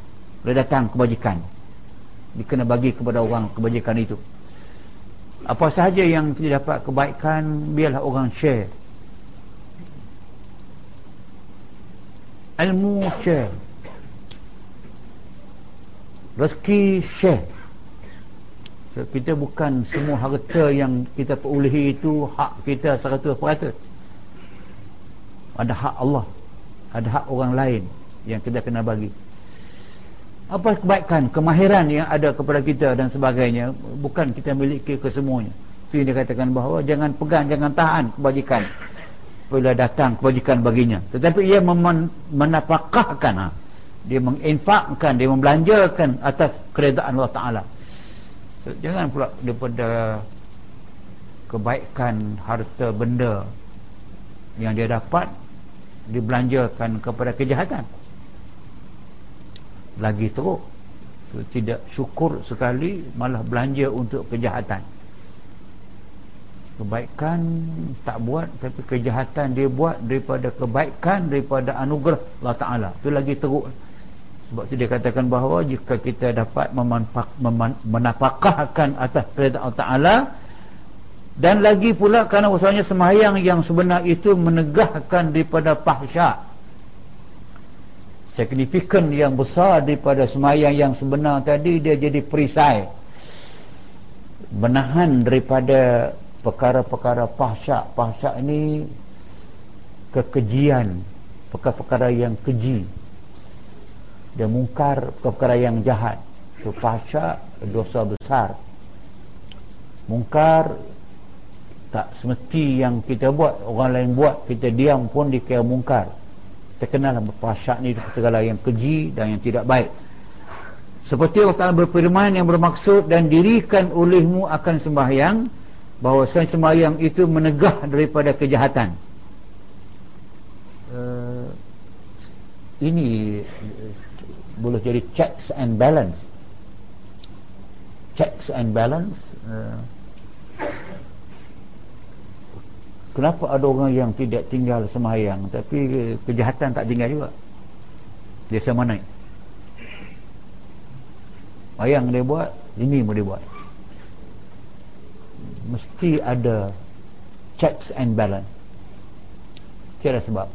pada datang kebajikan. Dia kena bagi kepada orang kebajikan itu. Apa sahaja yang tidak dapat kebaikan biarlah orang share. Ilmu share. Rezeki share kita bukan semua harta yang kita perolehi itu hak kita 100% ada hak Allah ada hak orang lain yang kita kena bagi. Apa kebaikan, kemahiran yang ada kepada kita dan sebagainya bukan kita miliki kesemuanya. Itu yang dikatakan bahawa jangan pegang, jangan tahan kebajikan. Bila datang kebajikan baginya. Tetapi ia menapakahkan ha? dia menginfakkan, dia membelanjakan atas keredaan Allah Ta'ala jangan pula daripada kebaikan harta benda yang dia dapat dibelanjakan kepada kejahatan. Lagi teruk tidak syukur sekali malah belanja untuk kejahatan. Kebaikan tak buat tapi kejahatan dia buat daripada kebaikan daripada anugerah Allah Ta'ala. Itu lagi teruk sebab itu dia katakan bahawa jika kita dapat menapakahkan atas perintah Allah Ta'ala dan lagi pula kerana usahanya semayang yang sebenar itu menegahkan daripada pahsyak signifikan yang besar daripada semayang yang sebenar tadi dia jadi perisai menahan daripada perkara-perkara pahsyak pahsyak ini kekejian perkara-perkara yang keji dia mungkar perkara yang jahat. Itu pahsyak dosa besar. Mungkar tak semesti yang kita buat orang lain buat kita diam pun dikira mungkar. Terkenal pasyak ni segala yang keji dan yang tidak baik. Seperti Allah Ta'ala berfirman yang bermaksud dan dirikan olehmu akan sembahyang bahawa sembahyang itu menegah daripada kejahatan. Uh, ini boleh jadi checks and balance. Checks and balance uh, kenapa ada orang yang tidak tinggal semayang tapi kejahatan tak tinggal juga? Dia sama naik. Semayang dia buat ini pun dia buat. Mesti ada checks and balance. Tiada sebab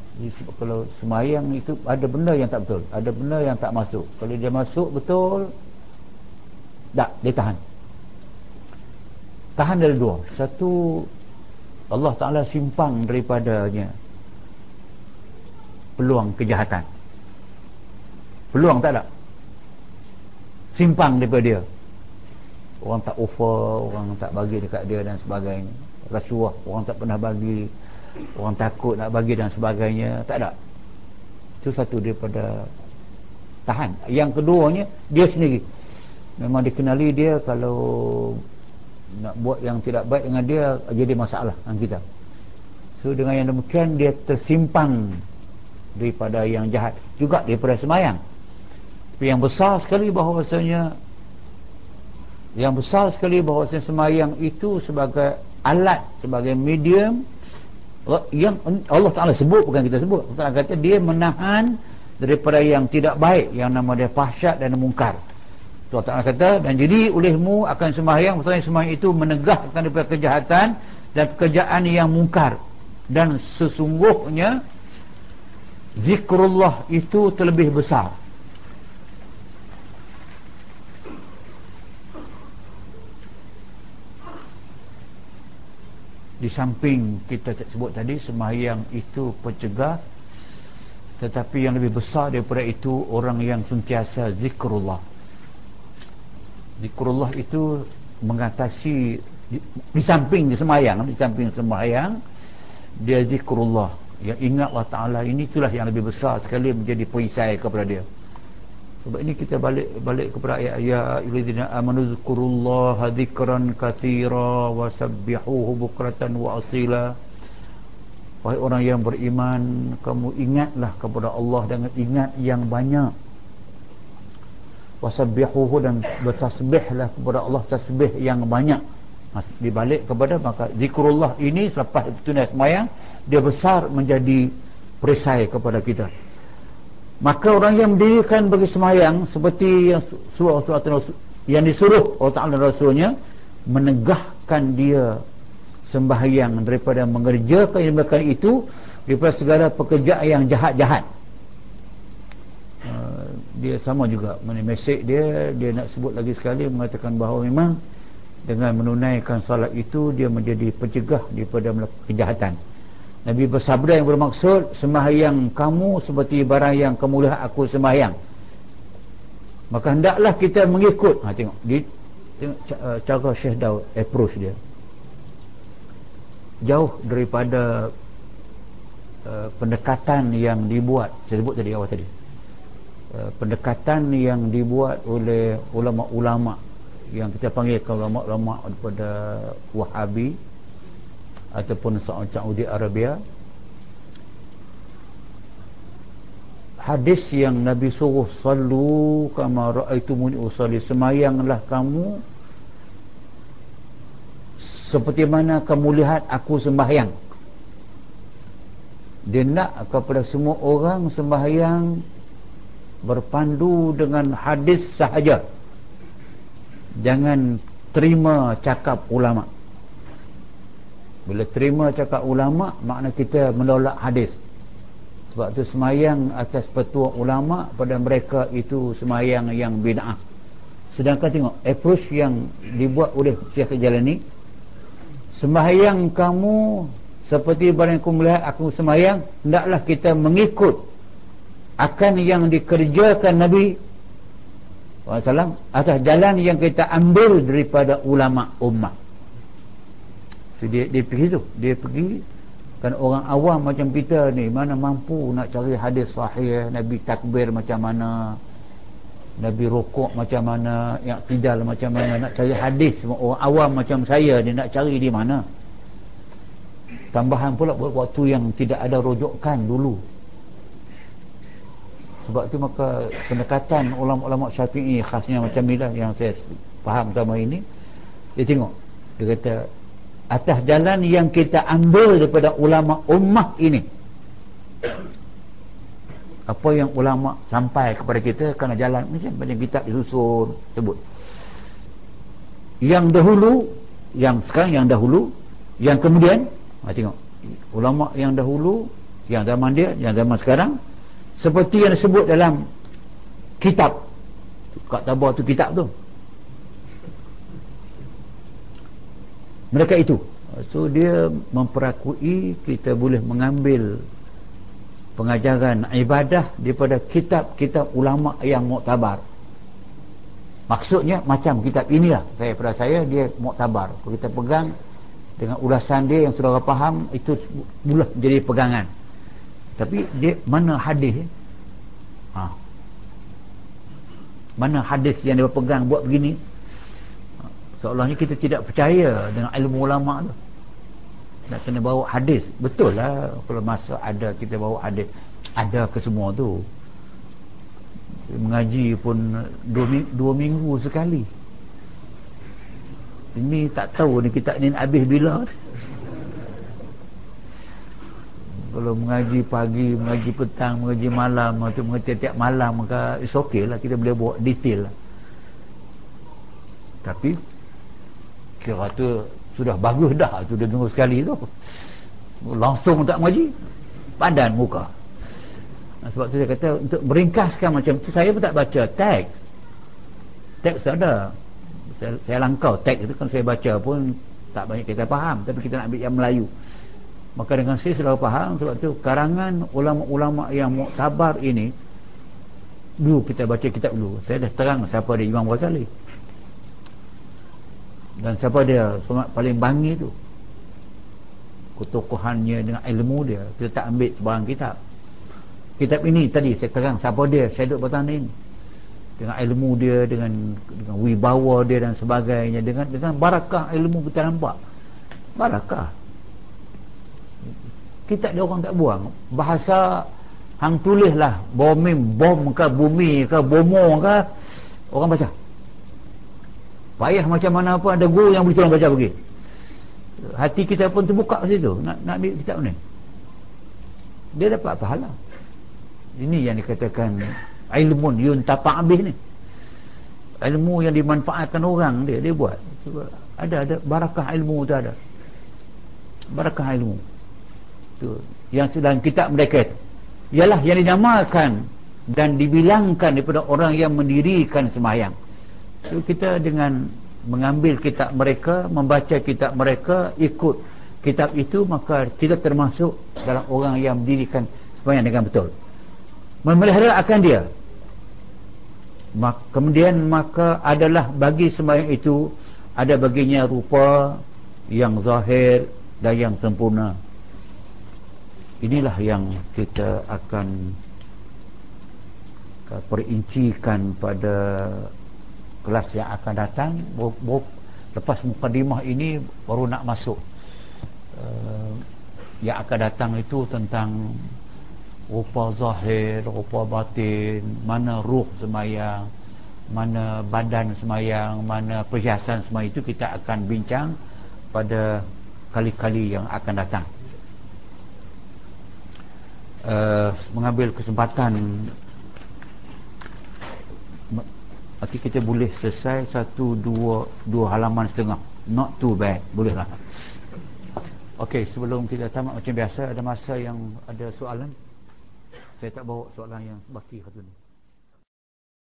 kalau semayang itu ada benda yang tak betul ada benda yang tak masuk. Kalau dia masuk betul tak dia tahan. Tahan dari dua. Satu Allah Ta'ala simpang daripadanya peluang kejahatan. Peluang tak ada. Simpang daripada dia. Orang tak offer orang tak bagi dekat dia dan sebagainya. Rasuah orang tak pernah bagi orang takut nak bagi dan sebagainya. Tak ada. Itu satu daripada tahan. Yang keduanya dia sendiri. Memang dikenali dia kalau nak buat yang tidak baik dengan dia jadi masalah dengan kita. So dengan yang demikian dia tersimpang daripada yang jahat. Juga daripada semayang. Tapi yang besar sekali bahawasanya yang besar sekali bahawasanya semayang itu sebagai alat sebagai medium yang Allah Ta'ala sebut bukan kita sebut. Allah Ta'ala kata dia menahan daripada yang tidak baik yang nama dia fahsyat dan mungkar. Allah Ta'ala kata dan jadi olehmu akan sembahyang. Maksudnya sembahyang itu menegahkan daripada kejahatan dan pekerjaan yang mungkar. Dan sesungguhnya zikrullah itu terlebih besar di samping kita sebut tadi sembahyang itu pencegah tetapi yang lebih besar daripada itu orang yang sentiasa zikrullah. Zikrullah itu mengatasi di, di samping sembahyang di samping sembahyang dia zikrullah. Yang ingat Allah Ta'ala ini itulah yang lebih besar sekali menjadi perisai kepada dia sebab ini kita balik balik kepada ayat ya ayyuhallazina amanu zkurullaha dzikran katsira wa sabbihuhu bukratan wa asila. Wahai orang yang beriman kamu ingatlah kepada Allah dengan ingat yang banyak. Wa sabbihuhu dan bertasbihlah kepada Allah tasbih yang banyak. Dibalik kepada maka zikrullah ini selepas tunai semayang dia besar menjadi perisai kepada kita maka orang yang mendirikan bagi semayang seperti yang surah surah yang disuruh Allah Ta'ala Rasulnya menegahkan dia sembahyang daripada mengerjakan mereka itu daripada segala pekerjaan yang jahat-jahat. Uh, dia sama juga mesej dia dia nak sebut lagi sekali mengatakan bahawa memang dengan menunaikan salat itu dia menjadi pencegah daripada melakukan kejahatan Nabi bersabda yang bermaksud sembahyang kamu seperti barang yang kamu lihat aku sembahyang. Maka hendaklah kita mengikut. Ha, tengok di, tengok uh, cara Syekh Daud approach dia. Jauh daripada uh, pendekatan yang dibuat saya sebut tadi awal tadi. Uh, pendekatan yang dibuat oleh ulama-ulama yang kita panggil ulama-ulama daripada Wahabi ataupun Saudi Arabia hadis yang Nabi suruh sallu kama raaitumuni usalli semayanglah kamu seperti mana kamu lihat aku sembahyang. Dia nak kepada semua orang sembahyang berpandu dengan hadis sahaja. Jangan terima cakap ulama bila terima cakap ulama makna kita menolak hadis. Sebab tu semayang atas petua ulama pada mereka itu semayang yang bid'ah. Sedangkan tengok approach yang dibuat oleh Syekh Jalani semayang kamu seperti barang aku melihat aku semayang hendaklah kita mengikut akan yang dikerjakan Nabi SAW atas jalan yang kita ambil daripada ulama ummah so, dia, dia pergi tu dia pergi kan orang awam macam kita ni mana mampu nak cari hadis sahih Nabi takbir macam mana Nabi rokok macam mana yang tidak macam mana nak cari hadis. Orang awam macam saya ni nak cari di mana. Tambahan pula buat waktu yang tidak ada rojokan dulu. Sebab tu maka pendekatan ulama-ulama syafi'i khasnya macam ni lah yang saya faham sama ini. Dia tengok dia kata atas jalan yang kita ambil daripada ulama ummah ini. Apa yang ulama sampai kepada kita kerana jalan. Macam banyak kitab disusun sebut. Yang dahulu yang sekarang yang dahulu yang kemudian ha, tengok. Ulama yang dahulu yang zaman dia yang zaman sekarang seperti yang disebut dalam kitab. Kat tabah tu kitab tu mereka itu. So dia memperakui kita boleh mengambil pengajaran ibadah daripada kitab-kitab ulama yang muktabar. Maksudnya macam kitab inilah. Saya pada saya dia muktabar. Kalau kita pegang dengan ulasan dia yang saudara faham itu boleh jadi pegangan. Tapi dia mana hadis ha. mana hadis yang dia pegang buat begini seolahnya kita tidak percaya dengan ilmu ulama tu. Nak kena bawa hadis. Betul lah kalau masa ada kita bawa hadis. Ada ke semua tu. Mengaji pun dua, dua minggu sekali. Ini tak tahu ni kita ni habis bila kalau mengaji pagi, mengaji petang, mengaji malam atau mengaji tiap malam maka it's okay lah. Kita boleh buat detail lah. Tapi kira tu sudah bagus dah tu dia tunggu sekali tu. Langsung tak mengaji badan muka. Sebab tu saya kata untuk meringkaskan macam tu saya pun tak baca teks. Teks ada. Saya, saya langkau teks itu kan saya baca pun tak banyak kita faham. Tapi kita nak ambil yang Melayu. Maka dengan saya sudah faham sebab tu karangan ulama-ulama yang muktabar ini dulu kita baca kitab dulu. Saya dah terang siapa dia Imam Ghazali dan siapa dia? Paling bangi tu. Ketokohannya dengan ilmu dia. Kita tak ambil sebarang kitab. Kitab ini tadi saya terang siapa dia? Saya duduk bertanda ini dengan ilmu dia dengan dengan wibawa dia dan sebagainya. Dengan dengan barakah ilmu kita nampak. Barakah. Kita dia orang tak buang. Bahasa hang tulis lah bomim bom ke bumi ke bomo ke. Orang baca payah macam mana pun ada guru yang boleh tolong baca pergi. Hati kita pun terbuka ke situ. Nak, nak ambil kitab ni. Dia dapat pahala. Ini yang dikatakan ilmu yun tapak habis ni. Ilmu yang dimanfaatkan orang dia dia buat. Ada ada barakah ilmu tu ada. Barakah ilmu. Tu yang dalam kitab mereka ialah yang dinamakan dan dibilangkan daripada orang yang mendirikan semayang so, kita dengan mengambil kitab mereka membaca kitab mereka ikut kitab itu maka kita termasuk dalam orang yang mendirikan semayang dengan betul. Memelihara akan dia. Kemudian maka adalah bagi sembahyang itu ada baginya rupa yang zahir dan yang sempurna. Inilah yang kita akan perincikan pada kelas yang akan datang lepas mukadimah ini baru nak masuk uh, yang akan datang itu tentang rupa zahir, rupa batin, mana ruh semayang, mana badan semayang, mana perhiasan semayang itu kita akan bincang pada kali-kali yang akan datang. Uh, mengambil kesempatan nanti kita boleh selesai satu dua dua halaman setengah. Not too bad. Bolehlah. Ok sebelum kita tamat macam biasa ada masa yang ada soalan? Saya tak bawa soalan yang baki satu ni